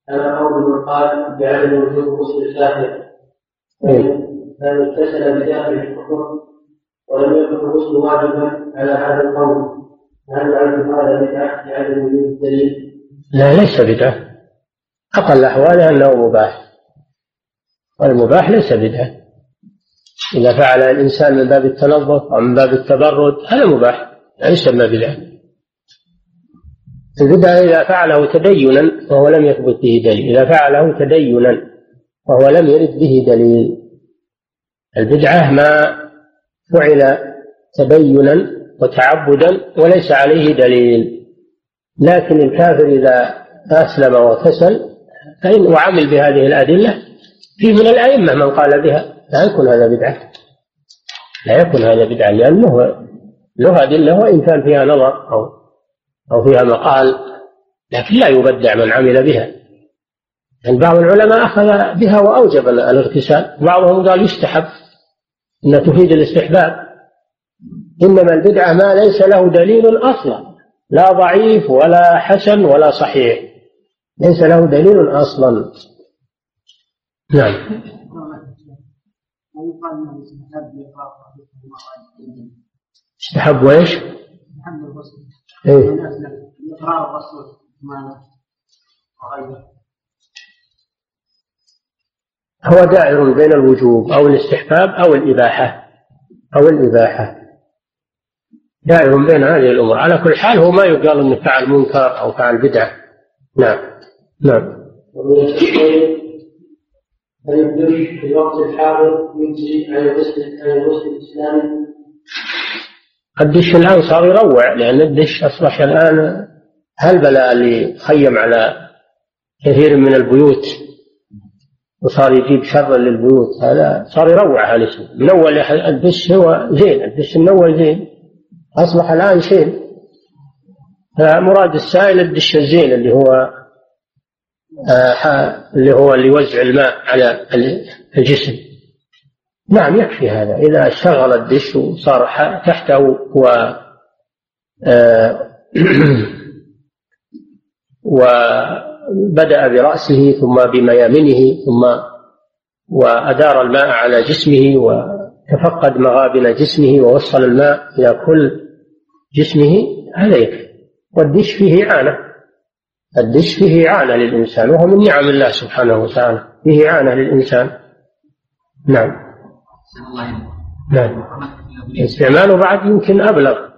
على قول من قال بعدم وجود غسل الكافر إيه. من اغتسل بداخل الكفر ولم يكن الغسل واجبا على هذا القول. هل يعد هذا بدعة لعدم وجود الدليل؟ لا ليس بدعة. أقل أحواله أنه مباح. والمباح ليس بدعة. إذا فعل الإنسان من باب التنظف أو من باب التبرد هذا مباح لا يسمى بدعة. البدعة إذا فعله تدينا وهو لم يثبت به دليل. إذا فعله تدينا وهو لم يرد به دليل. البدعة ما فعل تبينا وتعبدا وليس عليه دليل. لكن الكافر إذا أسلم وكسل فإن وعمل بهذه الأدلة في من الأئمة من قال بها لا يكون هذا بدعة. لا يكون هذا بدعة لأنه له أدلة وإن كان فيها نظر أو أو فيها مقال لكن لا يبدع من عمل بها. يعني بعض العلماء أخذ بها وأوجب الاغتسال. بعضهم قال يستحب أنها تفيد الاستحباب. إنما البدعة ما ليس له دليل أصلا لا ضعيف ولا حسن ولا صحيح. ليس له دليل أصلا. نعم. استحب؟ إقرار الرسول هو دائر بين الوجوب أو الاستحباب أو الإباحة. أو الإباحة. دائر بين هذه الأمور. على كل حال هو ما يقال أنه فعل منكر أو فعل بدعة. نعم. نعم. الدش في الوقت الحاضر يجزي عن الغسل الاسلامي؟ الدش الآن صار يروع لأن الدش أصبح الآن هالبلاء اللي خيم على كثير من البيوت وصار يجيب شر للبيوت؟ هذا صار يروع هالاسم من أول الدش هو زين الدش من أول زين. أصبح الآن شين. فمراد السائل الدش الزين اللي هو اللي هو اللي يوزع الماء على الجسم. نعم يكفي هذا. إذا اشتغل الدش وصار تحته و آه، وبدأ برأسه ثم بميامنه ثم وأدار الماء على جسمه وتفقد مغابن جسمه ووصل الماء إلى كل جسمه هذا يكفي. والدش فيه إعانة. الدش فيه إعانة للإنسان وهو من نعم الله سبحانه وتعالى. فيه إعانة للإنسان. نعم. نعم. استعماله بعد يمكن أبلغ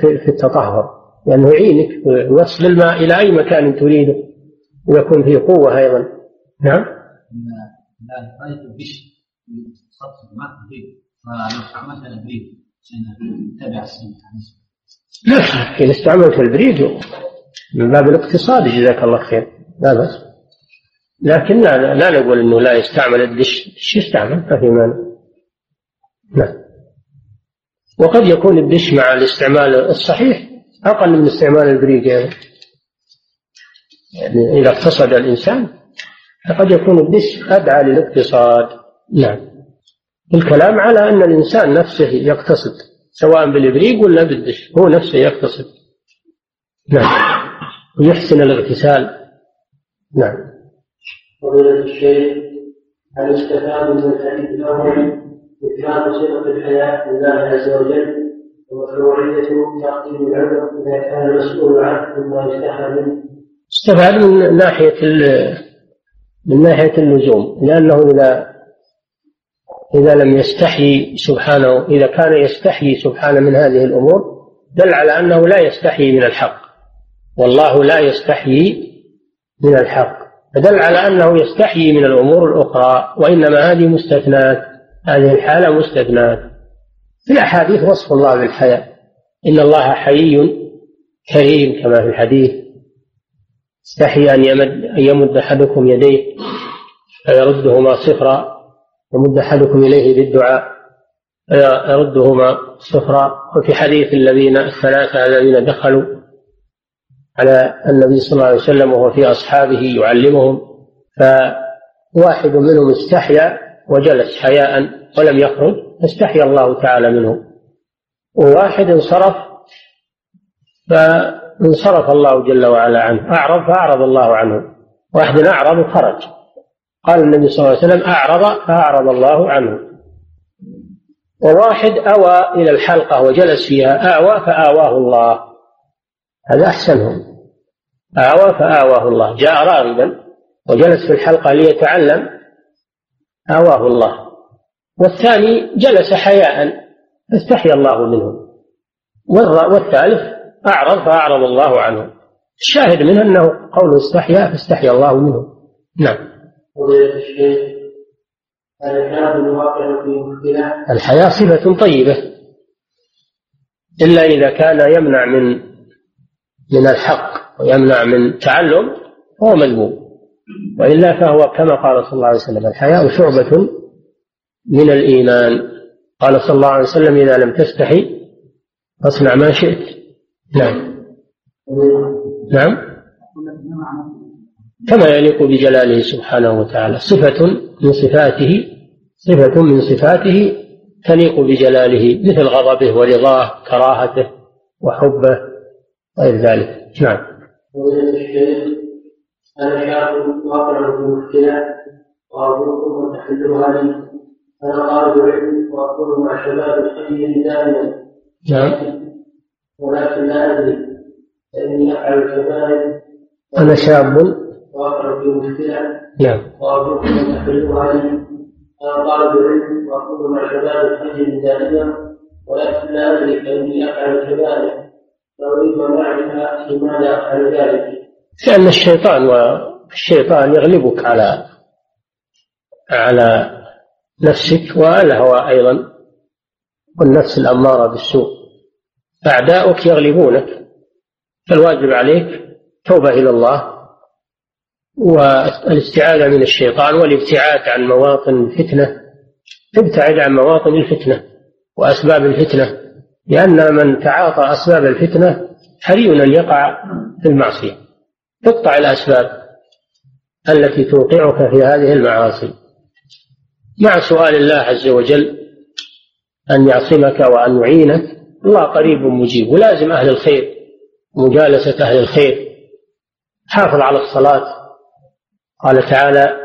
في التطهر لأنه يعينك ويوصل الماء إلى أي مكان تريده ويكون فيه قوة أيضا. نعم. لا الدش فلو استعملت البريد لا إذا استعملت البريد من باب الاقتصاد جزاك الله خير. لا بأس. لكن لا, لا نقول إنه لا يستعمل الدش. الدش يستعمل ما في مانع. نعم. وقد يكون الدش مع الاستعمال الصحيح أقل من استعمال البريد يعني. يعني إذا اقتصد الإنسان فقد يكون الدش أدعى للاقتصاد. نعم. الكلام على أن الإنسان نفسه يقتصد سواء بالابريق ولا بالدش هو نفسه يقتصد. نعم. ويحسن الاغتسال. نعم. فضيلة الشيخ هل استفاد من الحديث الأول إثبات صفة الحياة لله عز وجل؟ ومشروعية تقديم العذر إذا كان المسؤول عنه مما يستحى منه. استفاد من ناحية من ناحية اللزوم لأنه إذا إذا لم يستحي سبحانه إذا كان يستحي سبحانه من هذه الأمور دل على أنه لا يستحي من الحق. والله لا يستحيي من الحق. فدل على أنه يستحيي من الأمور الأخرى وإنما هذه مستثنات هذه الحالة مستثنات. في الأحاديث وصف الله بالحياء إن الله حيي كريم كما في الحديث. استحي أن يمد, أن يمد أحدكم يديه فيردهما صفرا يمد أحدكم إليه بالدعاء فيردهما صفرا. وفي حديث الذين الثلاثة الذين دخلوا على النبي صلى الله عليه وسلم وهو في أصحابه يعلمهم فواحد منهم استحيا وجلس حياء ولم يخرج فاستحيا الله تعالى منه. وواحد انصرف فانصرف الله جل وعلا عنه أعرض فأعرض الله عنه. واحد أعرض وخرج. قال النبي صلى الله عليه وسلم أعرض فأعرض الله عنه. وواحد أوى إلى الحلقة وجلس فيها آوى فآواه الله. هذا أحسنهم. آوى فآواه الله. جاء راغبا وجلس في الحلقة ليتعلم. آواه الله. والثاني جلس حياء فاستحيا الله منه والثالث أعرض فأعرض الله عنه الشاهد منه أنه قوله استحيا فاستحيا الله منه نعم. الحياة صفة طيبة. إلا إذا كان يمنع من من الحق ويمنع من تعلم فهو مذموم. وإلا فهو كما قال صلى الله عليه وسلم الحياء شعبة من الإيمان. قال صلى الله عليه وسلم إذا لم تستحي فاصنع ما شئت. نعم. نعم. كما يليق بجلاله سبحانه وتعالى. صفة من صفاته صفة من صفاته تليق بجلاله مثل غضبه ورضاه كراهته وحبه. غير ذلك. نعم. الشيخ أنا شاب واقع في مشكلة وأرجوكم أن تحلوها لي أنا طالب علم وأكون مع شباب الحي دائما نعم. ولكن لا أدري فإني أفعل الكبائر أنا شاب. واقع في مشكلة نعم. وأرجوكم أن تحلوها لي أنا طالب علم وأكون مع شباب الحي دائما ولكن لا أدري فإني أفعل الكبائر لماذا ذلك. لأن الشيطان والشيطان يغلبك على على نفسك والهوى أيضا. والنفس الأمارة بالسوء. أعداؤك يغلبونك. فالواجب عليك توبة إلى الله. والاستعاذة من الشيطان والابتعاد عن مواطن الفتنة. ابتعد عن مواطن الفتنة وأسباب الفتنة. لأن من تعاطى أسباب الفتنة حري أن يقع في المعصية. اقطع الأسباب التي توقعك في هذه المعاصي. مع سؤال الله عز وجل أن يعصمك وأن يعينك الله قريب مجيب. ولازم أهل الخير مجالسة أهل الخير. حافظ على الصلاة. قال تعالى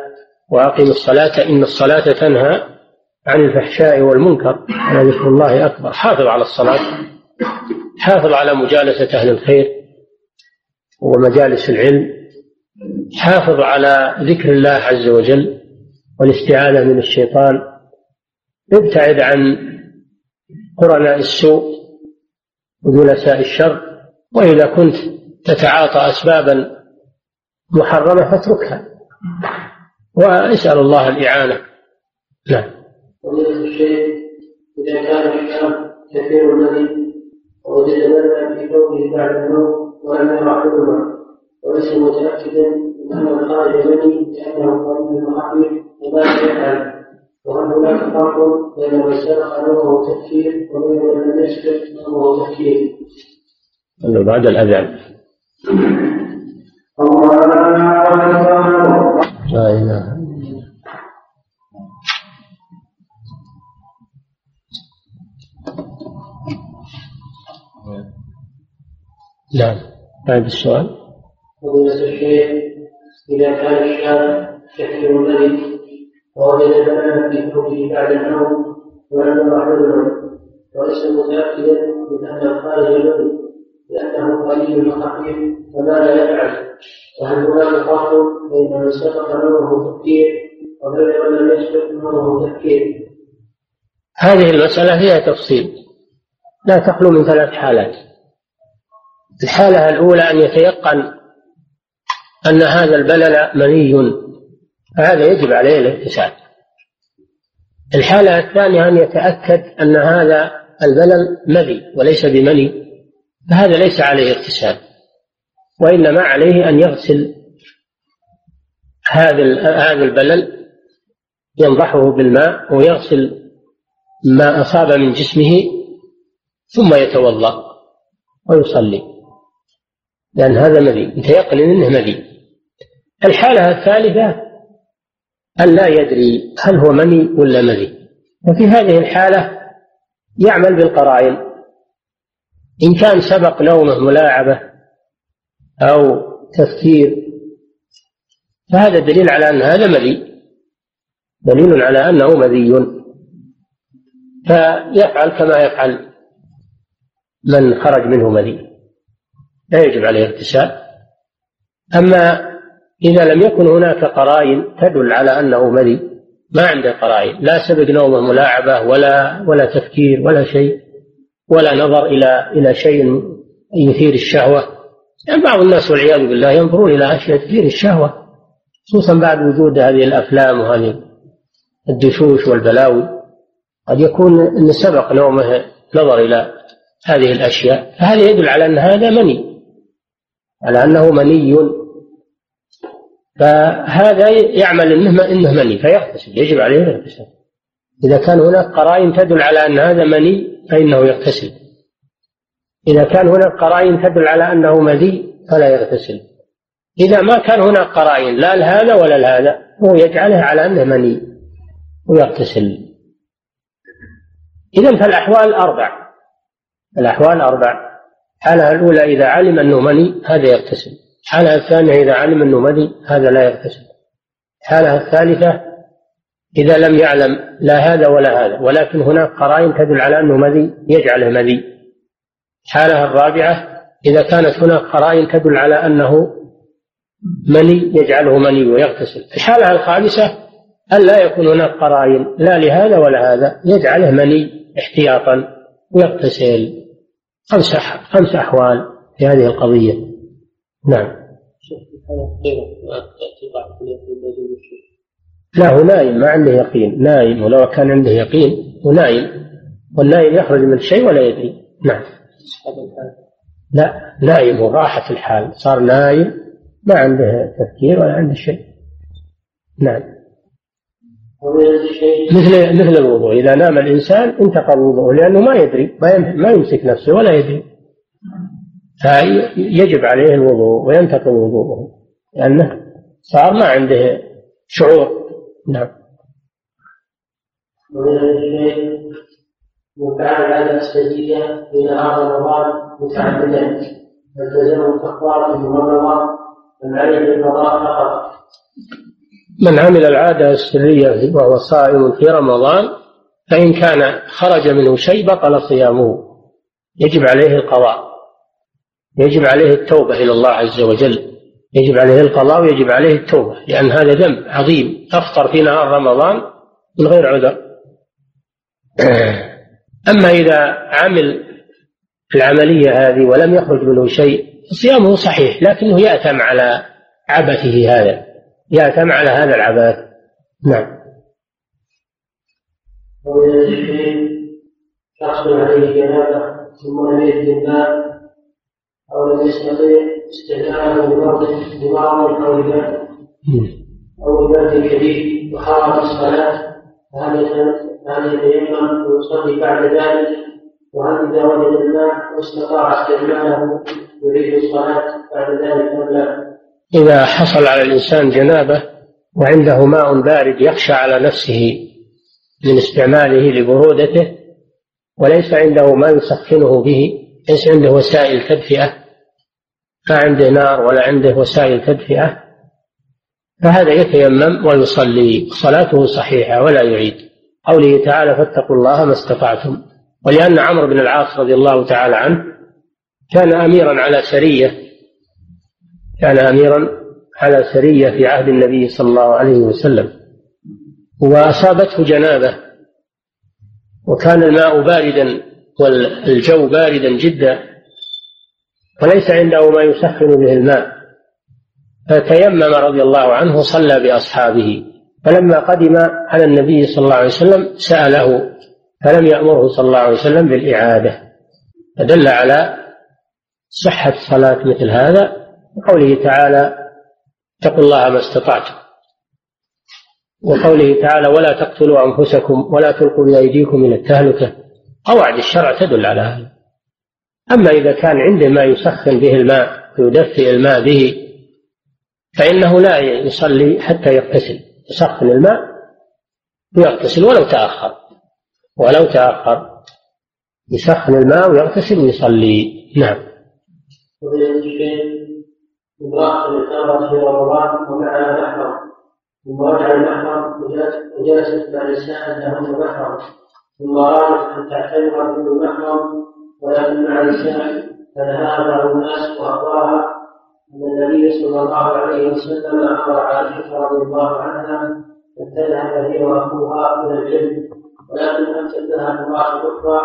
وأقم الصلاة إن الصلاة تنهى عن الفحشاء والمنكر ذكر الله أكبر. حافظ على الصلاة حافظ على مجالسة أهل الخير ومجالس العلم حافظ على ذكر الله عز وجل والاستعاذة من الشيطان. ابتعد عن قرناء السوء وجلساء الشر وإذا كنت تتعاطى أسبابا محرمة فاتركها. وأسأل الله الإعانة. نعم. فضيلة الشيخ إذا كان الشاب كثير الذي ووجد ماء في ثوبه بعد النوم ولم يرى حلما وليس متأكدا من أن الخارج مني لأنه قريب خفيف وماذا يفعل؟ وهل هناك فرق بين من سبق نومه تفكير وبين من لم يسبق نومه تفكير؟ أنه بعد الأذان لا إله نعم بعد السؤال فضيلة الشيخ إذا كان الشاب كثير الملك ووجد بنانا في ثوبه بعد النوم ولم حلما وليس متأكدا من أن الخارج منه لأنه قليل خفيف فماذا يفعل؟ وهل هناك فرق بين من سبق نوره تفكير وبين من لم يسبق نوره تفكير؟ هذه المسألة فيها تفصيل لا تخلو من ثلاث حالات الحالة الأولى أن يتيقن أن هذا البلل مني. فهذا يجب عليه الاغتسال الحالة الثانية أن يتأكد أن هذا البلل مذي وليس بمني فهذا ليس عليه اغتسال وإنما عليه أن يغسل هذا هذا البلل ينضحه بالماء ويغسل ما أصاب من جسمه ثم يتوضأ ويصلي. لأن هذا مذي. يتيقن أنه مذي. الحالة الثالثة أن لا يدري هل هو مني ولا مذي. وفي هذه الحالة يعمل بالقرائن. إن كان سبق نومه ملاعبة أو تفكير فهذا دليل على أن هذا مذي. دليل على أنه مذي. فيفعل كما يفعل. من خرج منه مذي. لا يجب عليه اغتسال أما إذا لم يكن هناك قرائن تدل على أنه مذي ما عنده قرائن لا سبق نومه ملاعبة ولا ولا تفكير ولا شيء ولا نظر إلى إلى شيء يثير الشهوة. يعني بعض الناس والعياذ بالله ينظرون إلى أشياء تثير الشهوة خصوصا بعد وجود هذه الأفلام وهذه الدشوش والبلاوي. قد يكون أن سبق نومه نظر إلى هذه الأشياء فهذا يدل على أن هذا مني. على أنه مني. فهذا يعمل إنه إنه مني فيغتسل يجب عليه الاغتسال إذا كان هناك قرائن تدل على أن هذا مني فإنه يغتسل. إذا كان هناك قرائن تدل على أنه مذي فلا يغتسل. إذا ما كان هناك قرائن لا لهذا ولا لهذا هو يجعله على أنه مني ويغتسل. اذا فالأحوال أربع. الأحوال أربع. الحالة الأولى إذا علم أنه مني هذا يغتسل. الحالة الثانية إذا علم أنه مني هذا لا يغتسل. الحالة الثالثة إذا لم يعلم لا هذا ولا هذا ولكن هناك قرائن تدل على أنه مذي يجعله مذي. الحالة الرابعة إذا كانت هناك قرائن تدل على أنه مني يجعله مني ويغتسل. الحالة الخامسة أن لا يكون هناك قرائن لا لهذا ولا هذا يجعله مني احتياطا ويغتسل. خمس خمس أحوال في هذه القضية. نعم. لا هو نايم ما عنده يقين. نايم ولو كان عنده يقين هو نايم والنايم يخرج من شيء ولا يدري. نعم. لا نايم وراحة الحال. صار نايم ما عنده تفكير ولا عنده شيء. نعم. مثل مثل الوضوء. إذا نام الإنسان انتقل وضوءه لأنه ما يدري ما يمسك نفسه ولا يدري. فيجب عليه الوضوء وينتقل وضوءه. لأنه صار ما عنده شعور. نعم. وكان العادة السرية في نهار رمضان متعددا. فالتزم الكفارة في رمضان من عليه القضاء فقط. من عمل العادة السرية وهو صائم في رمضان فإن كان خرج منه شيء بطل صيامه. يجب عليه القضاء. يجب عليه التوبة إلى الله عز وجل. يجب عليه القضاء ويجب عليه التوبة لأن هذا ذنب عظيم أفطر في نهار رمضان من غير عذر. أما إذا عمل العملية هذه ولم يخرج منه شيء صيامه صحيح لكنه يأثم على عبثه هذا. يأثم على هذا العبث نعم شخص عليه جنابه ثم لم يجد الماء أو لم يستطيع استعماله بمرض بمرض أو لبرد أو لبرد شديد وحرم الصلاه فهل هل يتيمم ويصلي بعد ذلك وهل اذا وجد الماء واستطاع استعماله يريد الصلاه بعد ذلك ام لا؟ إذا حصل على الإنسان جنابة وعنده ماء بارد يخشى على نفسه من استعماله لبرودته وليس عنده ما يسخنه به ليس عنده وسائل تدفئة ما عنده نار ولا عنده وسائل تدفئة فهذا يتيمم ويصلي صلاته صحيحة ولا يعيد. قوله تعالى فاتقوا الله ما استطعتم ولأن عمرو بن العاص رضي الله تعالى عنه كان أميرا على سرية كان أميرا على سرية في عهد النبي صلى الله عليه وسلم وأصابته جنابة وكان الماء باردا والجو باردا جدا وليس عنده ما يسخن به الماء. فتيمم رضي الله عنه صلى بأصحابه فلما قدم على النبي صلى الله عليه وسلم سأله فلم يأمره صلى الله عليه وسلم بالإعادة. فدل على صحة صلاة مثل هذا وقوله تعالى اتقوا الله ما استطعتم. وقوله تعالى ولا تقتلوا أنفسكم ولا تلقوا بأيديكم إلى التهلكة. قواعد الشرع تدل على هذا. أما إذا كان عنده ما يسخن به الماء ويدفئ الماء به فإنه لا يصلي حتى يغتسل. يسخن الماء ويغتسل ولو تأخر. ولو تأخر. يسخن الماء ويغتسل ويصلي. نعم. امرأة في رمضان ومعها محرم ثم رجع المحرم وجلست مع نساء لهن محرم. ثم أرادت أن تعتمر بدون محرم ولكن مع نساء فنهاها بعض الناس وأخبرها أن النبي صلى الله عليه وسلم أمر عائشة رضي الله عنها أن تذهب هي وأخوها إلى العلم. ولكن أن تذهب امرأة أخرى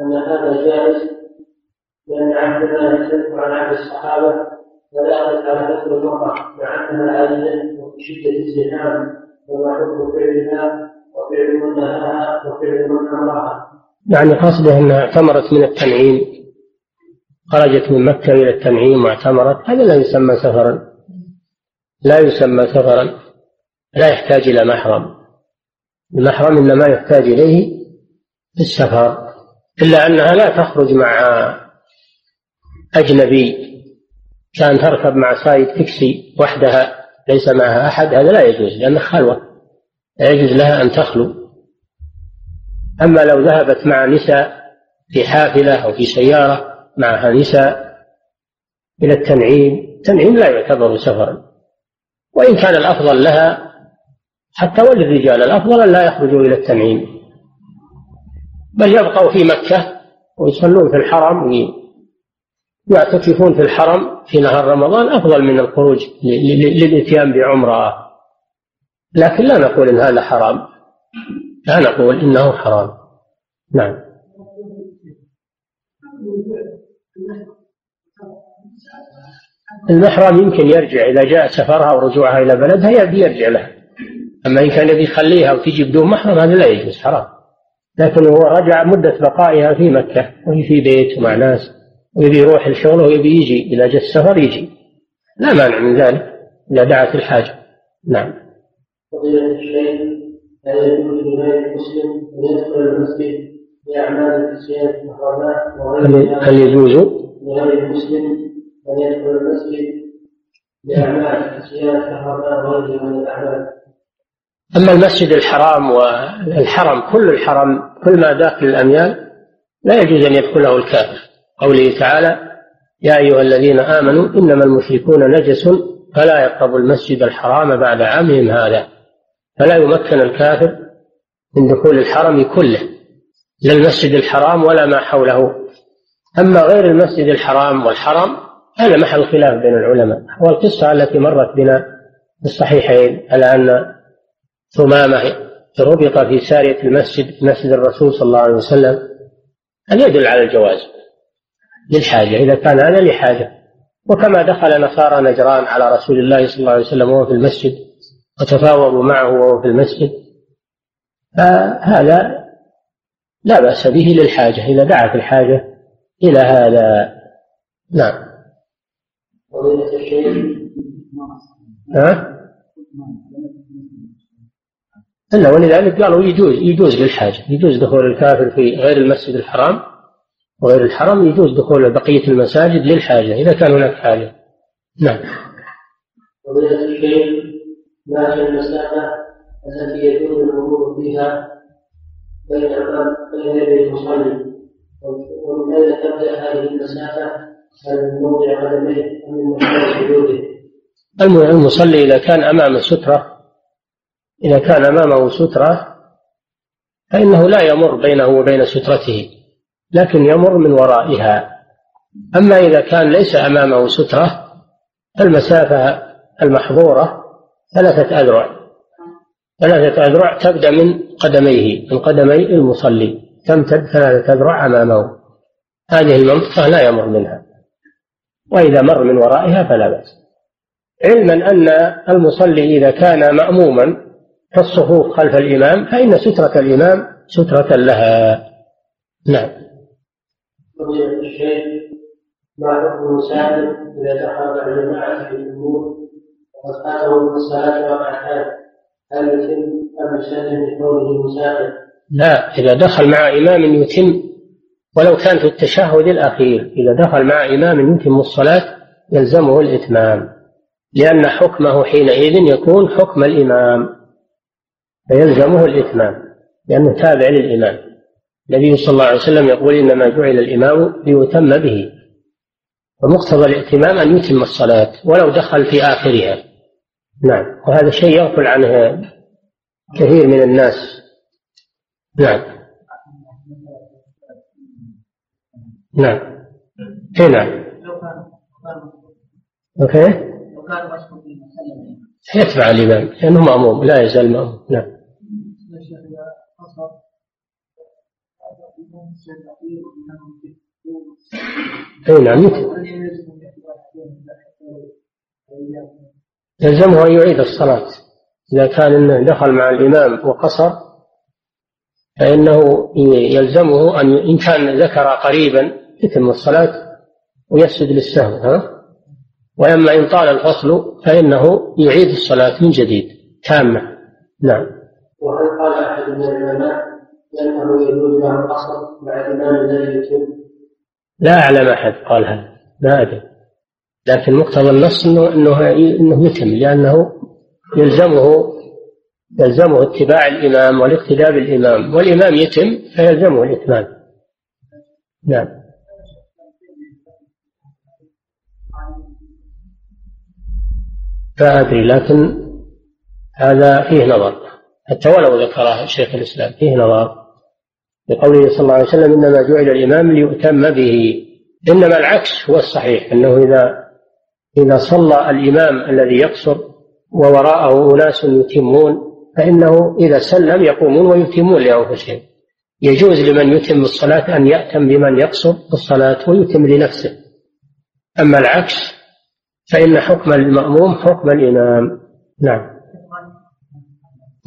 أن هذا جائز لأن عهدنا يختلف عن عهد الصحابة المرأة مع أنها عاجزة الزحام وما حكم فعلها وفعل من وفعل من أمرها. يعني قصده أنها اعتمرت من التنعيم خرجت من مكة إلى التنعيم واعتمرت هذا لا يسمى سفرا. لا يسمى سفرا. لا يحتاج إلى محرم. المحرم إنما يحتاج إليه في السفر. إلا أنها لا تخرج مع أجنبي كان تركب مع سايد تكسي وحدها ليس معها أحد هذا لا يجوز لأنه خلوة لا يجوز لها أن تخلو. أما لو ذهبت مع نساء في حافلة أو في سيارة معها نساء إلى التنعيم التنعيم لا يعتبر سفرا. وإن كان الأفضل لها حتى وللرجال الأفضل أن لا يخرجوا إلى التنعيم. بل يبقوا في مكة ويصلون في الحرم ويعتكفون في الحرم في نهار رمضان أفضل من الخروج للإتيان بعمرة. لكن لا نقول إن هذا حرام. لا نقول إنه حرام. نعم. المحرم يمكن يرجع إذا جاء سفرها ورجوعها إلى بلدها يرجع لها. أما إن كان يبي يخليها وتجي بدون محرم هذا لا يجوز حرام. لكن هو رجع مدة بقائها في مكة وهي في بيت ومع ناس. ويبي يروح الشغل ويبي يجي إذا جاء السفر يجي. لا مانع من ذلك إذا دعت الحاجة. نعم. فضيلة الشيخ لا يجوز لغير المسلم أن يدخل المسجد لأعمال الصيام المحرمات هل يجوز؟ لغير المسلم أن يدخل المسجد لأعمال الصيام المحرمات وغيرها من الأعمال؟ أما المسجد الحرام والحرم كل الحرم كل ما داخل الأميال لا يجوز أن يدخله الكافر. قوله تعالى يا أيها الذين آمنوا إنما المشركون نجس فلا يقربوا المسجد الحرام بعد عامهم هذا فلا يمكن الكافر من دخول الحرم كله لا المسجد الحرام ولا ما حوله. أما غير المسجد الحرام والحرم هذا محل خلاف بين العلماء والقصة التي مرت بنا في الصحيحين على أن ثمامة ربط في سارية المسجد مسجد الرسول صلى الله عليه وسلم أن يدل على الجواز. للحاجة إذا كان هذا لحاجة. وكما دخل نصارى نجران على رسول الله صلى الله عليه وسلم وهو في المسجد وتفاوضوا معه وهو في المسجد. فهذا لا بأس به للحاجة إذا دعت الحاجة إلى هذا. نعم. ها؟ ولذلك قالوا يجوز يجوز للحاجة يجوز دخول الكافر في غير المسجد الحرام. وغير الحرم يجوز دخول بقية المساجد للحاجة إذا كان هناك حاجة. نعم. ومن الشيخ ما هي المسافة التي يجوز الوضوء فيها بين بين يدي المصلي. ومن أين تبدأ هذه المسافة هل من موضع قدميه أم من مكان سجوده؟ المصلي إذا كان أمام سترة إذا كان أمامه سترة فإنه لا يمر بينه وبين سترته. لكن يمر من ورائها. أما إذا كان ليس أمامه سترة فالمسافة المحظورة ثلاثة أذرع. ثلاثة أذرع تبدأ من قدميه من قدمي المصلي. تمتد ثلاثة أذرع أمامه. هذه المنطقة لا يمر منها. وإذا مر من ورائها فلا بأس. علما أن المصلي إذا كان مأموما في الصفوف خلف الإمام فإن سترة الإمام سترة لها. نعم. فضيلة الشيخ ما حكم المسافر إذا الجماعة في الأمور وقد فاته الصلاة هل يتم أم يسلم لكونه مسافر؟ لا إذا دخل مع إمام يتم ولو كان في التشهد الأخير إذا دخل مع إمام يتم الصلاة يلزمه الإتمام لأن حكمه حينئذ يكون حكم الإمام فيلزمه الإتمام لأنه تابع للإمام النبي صلى الله عليه وسلم يقول إنما جعل الإمام ليتم به. ومقتضى الائتمام أن يتم الصلاة ولو دخل في آخرها. نعم. وهذا شيء يغفل عنه كثير من الناس. نعم. نعم. اي نعم. أوكي. يتبع الإمام. لأنه مأموم. لا يزال مأموم. نعم. أي نعم. يلزمه أن يعيد الصلاة. إذا كان دخل مع الإمام وقصر فإنه يلزمه أن إن كان ذكر قريبا يتم الصلاة ويسجد للسهو ها؟ وأما إن طال الفصل فإنه يعيد الصلاة من جديد تامة. نعم. وهل قال أحد من العلماء لأنه يجوز له القصر مع الإمام الذي يتم؟ لا أعلم أحد قالها ما أدري. لكن مقتضى النص أنه أنه أنه يتم لأنه يلزمه يلزمه اتباع الإمام والاقتداء بالإمام. والإمام يتم فيلزمه الإتمام. نعم. لا أدري لكن هذا فيه نظر. حتى ولو ذكرها شيخ الإسلام فيه نظر. لقوله صلى الله عليه وسلم إنما جعل الإمام ليؤتم به. إنما العكس هو الصحيح أنه إذا إذا صلى الإمام الذي يقصر ووراءه أناس يتمون فإنه إذا سلم يقومون ويتمون لأنفسهم. يجوز لمن يتم الصلاة أن يأتم بمن يقصر الصلاة ويتم لنفسه. أما العكس فإن حكم المأموم حكم الإمام. نعم.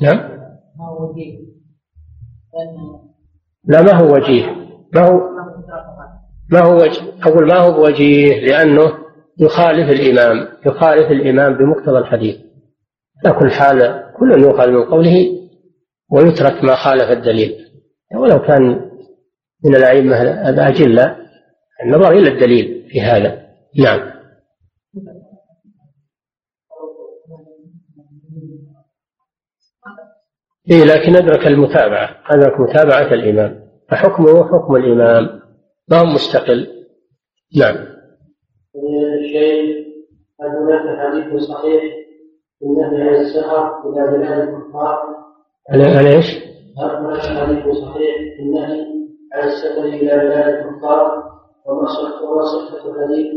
نعم. لا ما هو وجيه؟ ما هو ما هو وجه أقول ما هو وجيه لأنه يخالف الإمام يخالف الإمام بمقتضى الحديث. على كل حال كل يؤخذ من قوله ويترك ما خالف الدليل. ولو كان من الأئمة الأجلة النظر إلى الدليل في هذا. نعم. إيه لكن أدرك المتابعة أدرك متابعة الإمام فحكمه حكم الإمام ما هو مستقل نعم الشيء هل هناك حديث صحيح في النهي عن السهر إلى بلاد الكفار؟ على إيش؟ هل هناك حديث صحيح النهي عن السفر إلى بلاد الكفار؟ وما صحة الحديث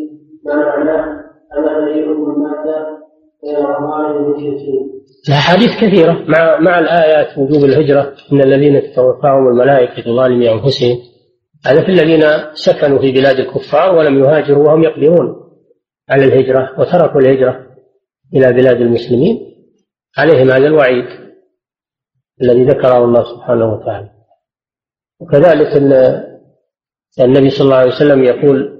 الأحاديث كثيرة. مع مع الآيات وجوب الهجرة إن الذين تتوفاهم الملائكة ظالمي أنفسهم. هذا في الذين سكنوا في بلاد الكفار ولم يهاجروا وهم يقدرون على الهجرة وتركوا الهجرة إلى بلاد المسلمين. عليهم هذا الوعيد الذي ذكره الله سبحانه وتعالى. وكذلك النبي صلى الله عليه وسلم يقول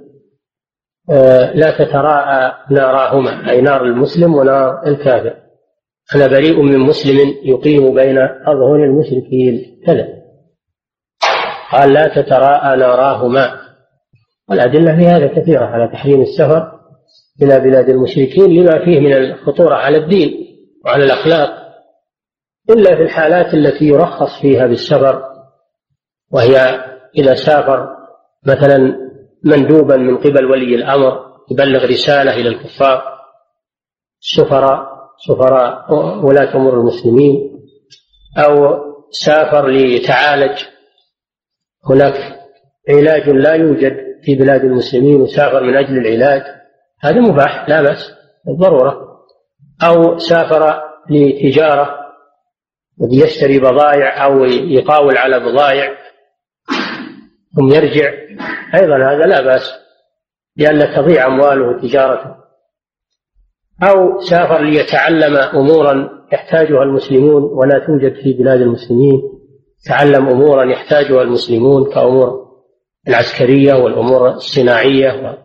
لا تتراءى ناراهما أي نار المسلم ونار الكافر. أنا بريء من مسلم يقيم بين أظهر المشركين. كذا. قال لا تتراءى ناراهما. والأدلة في هذا كثيرة على تحريم السفر إلى بلاد المشركين لما فيه من الخطورة على الدين وعلى الأخلاق إلا في الحالات التي يرخص فيها بالسفر وهي إذا سافر مثلا مندوبا من قبل ولي الأمر يبلغ رسالة إلى الكفار السفراء سفراء ولاة أمور المسلمين أو سافر ليتعالج. هناك علاج لا يوجد في بلاد المسلمين وسافر من أجل العلاج. هذا مباح لا بأس بالضرورة. أو سافر لتجارة يشتري بضائع أو يقاول على بضائع. ثم يرجع. أيضا هذا لا بأس لأن تضيع أمواله وتجارته. أو سافر ليتعلم أمورا يحتاجها المسلمون ولا توجد في بلاد المسلمين. تعلم أمورا يحتاجها المسلمون كأمور العسكرية والأمور الصناعية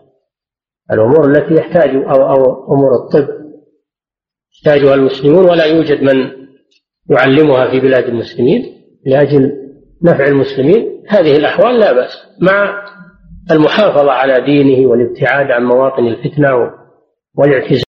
الأمور التي يحتاج أو أو أمور الطب يحتاجها المسلمون ولا يوجد من يعلمها في بلاد المسلمين لأجل نفع المسلمين. هذه الأحوال لا بأس مع المحافظة على دينه والابتعاد عن مواطن الفتنة والاعتزال.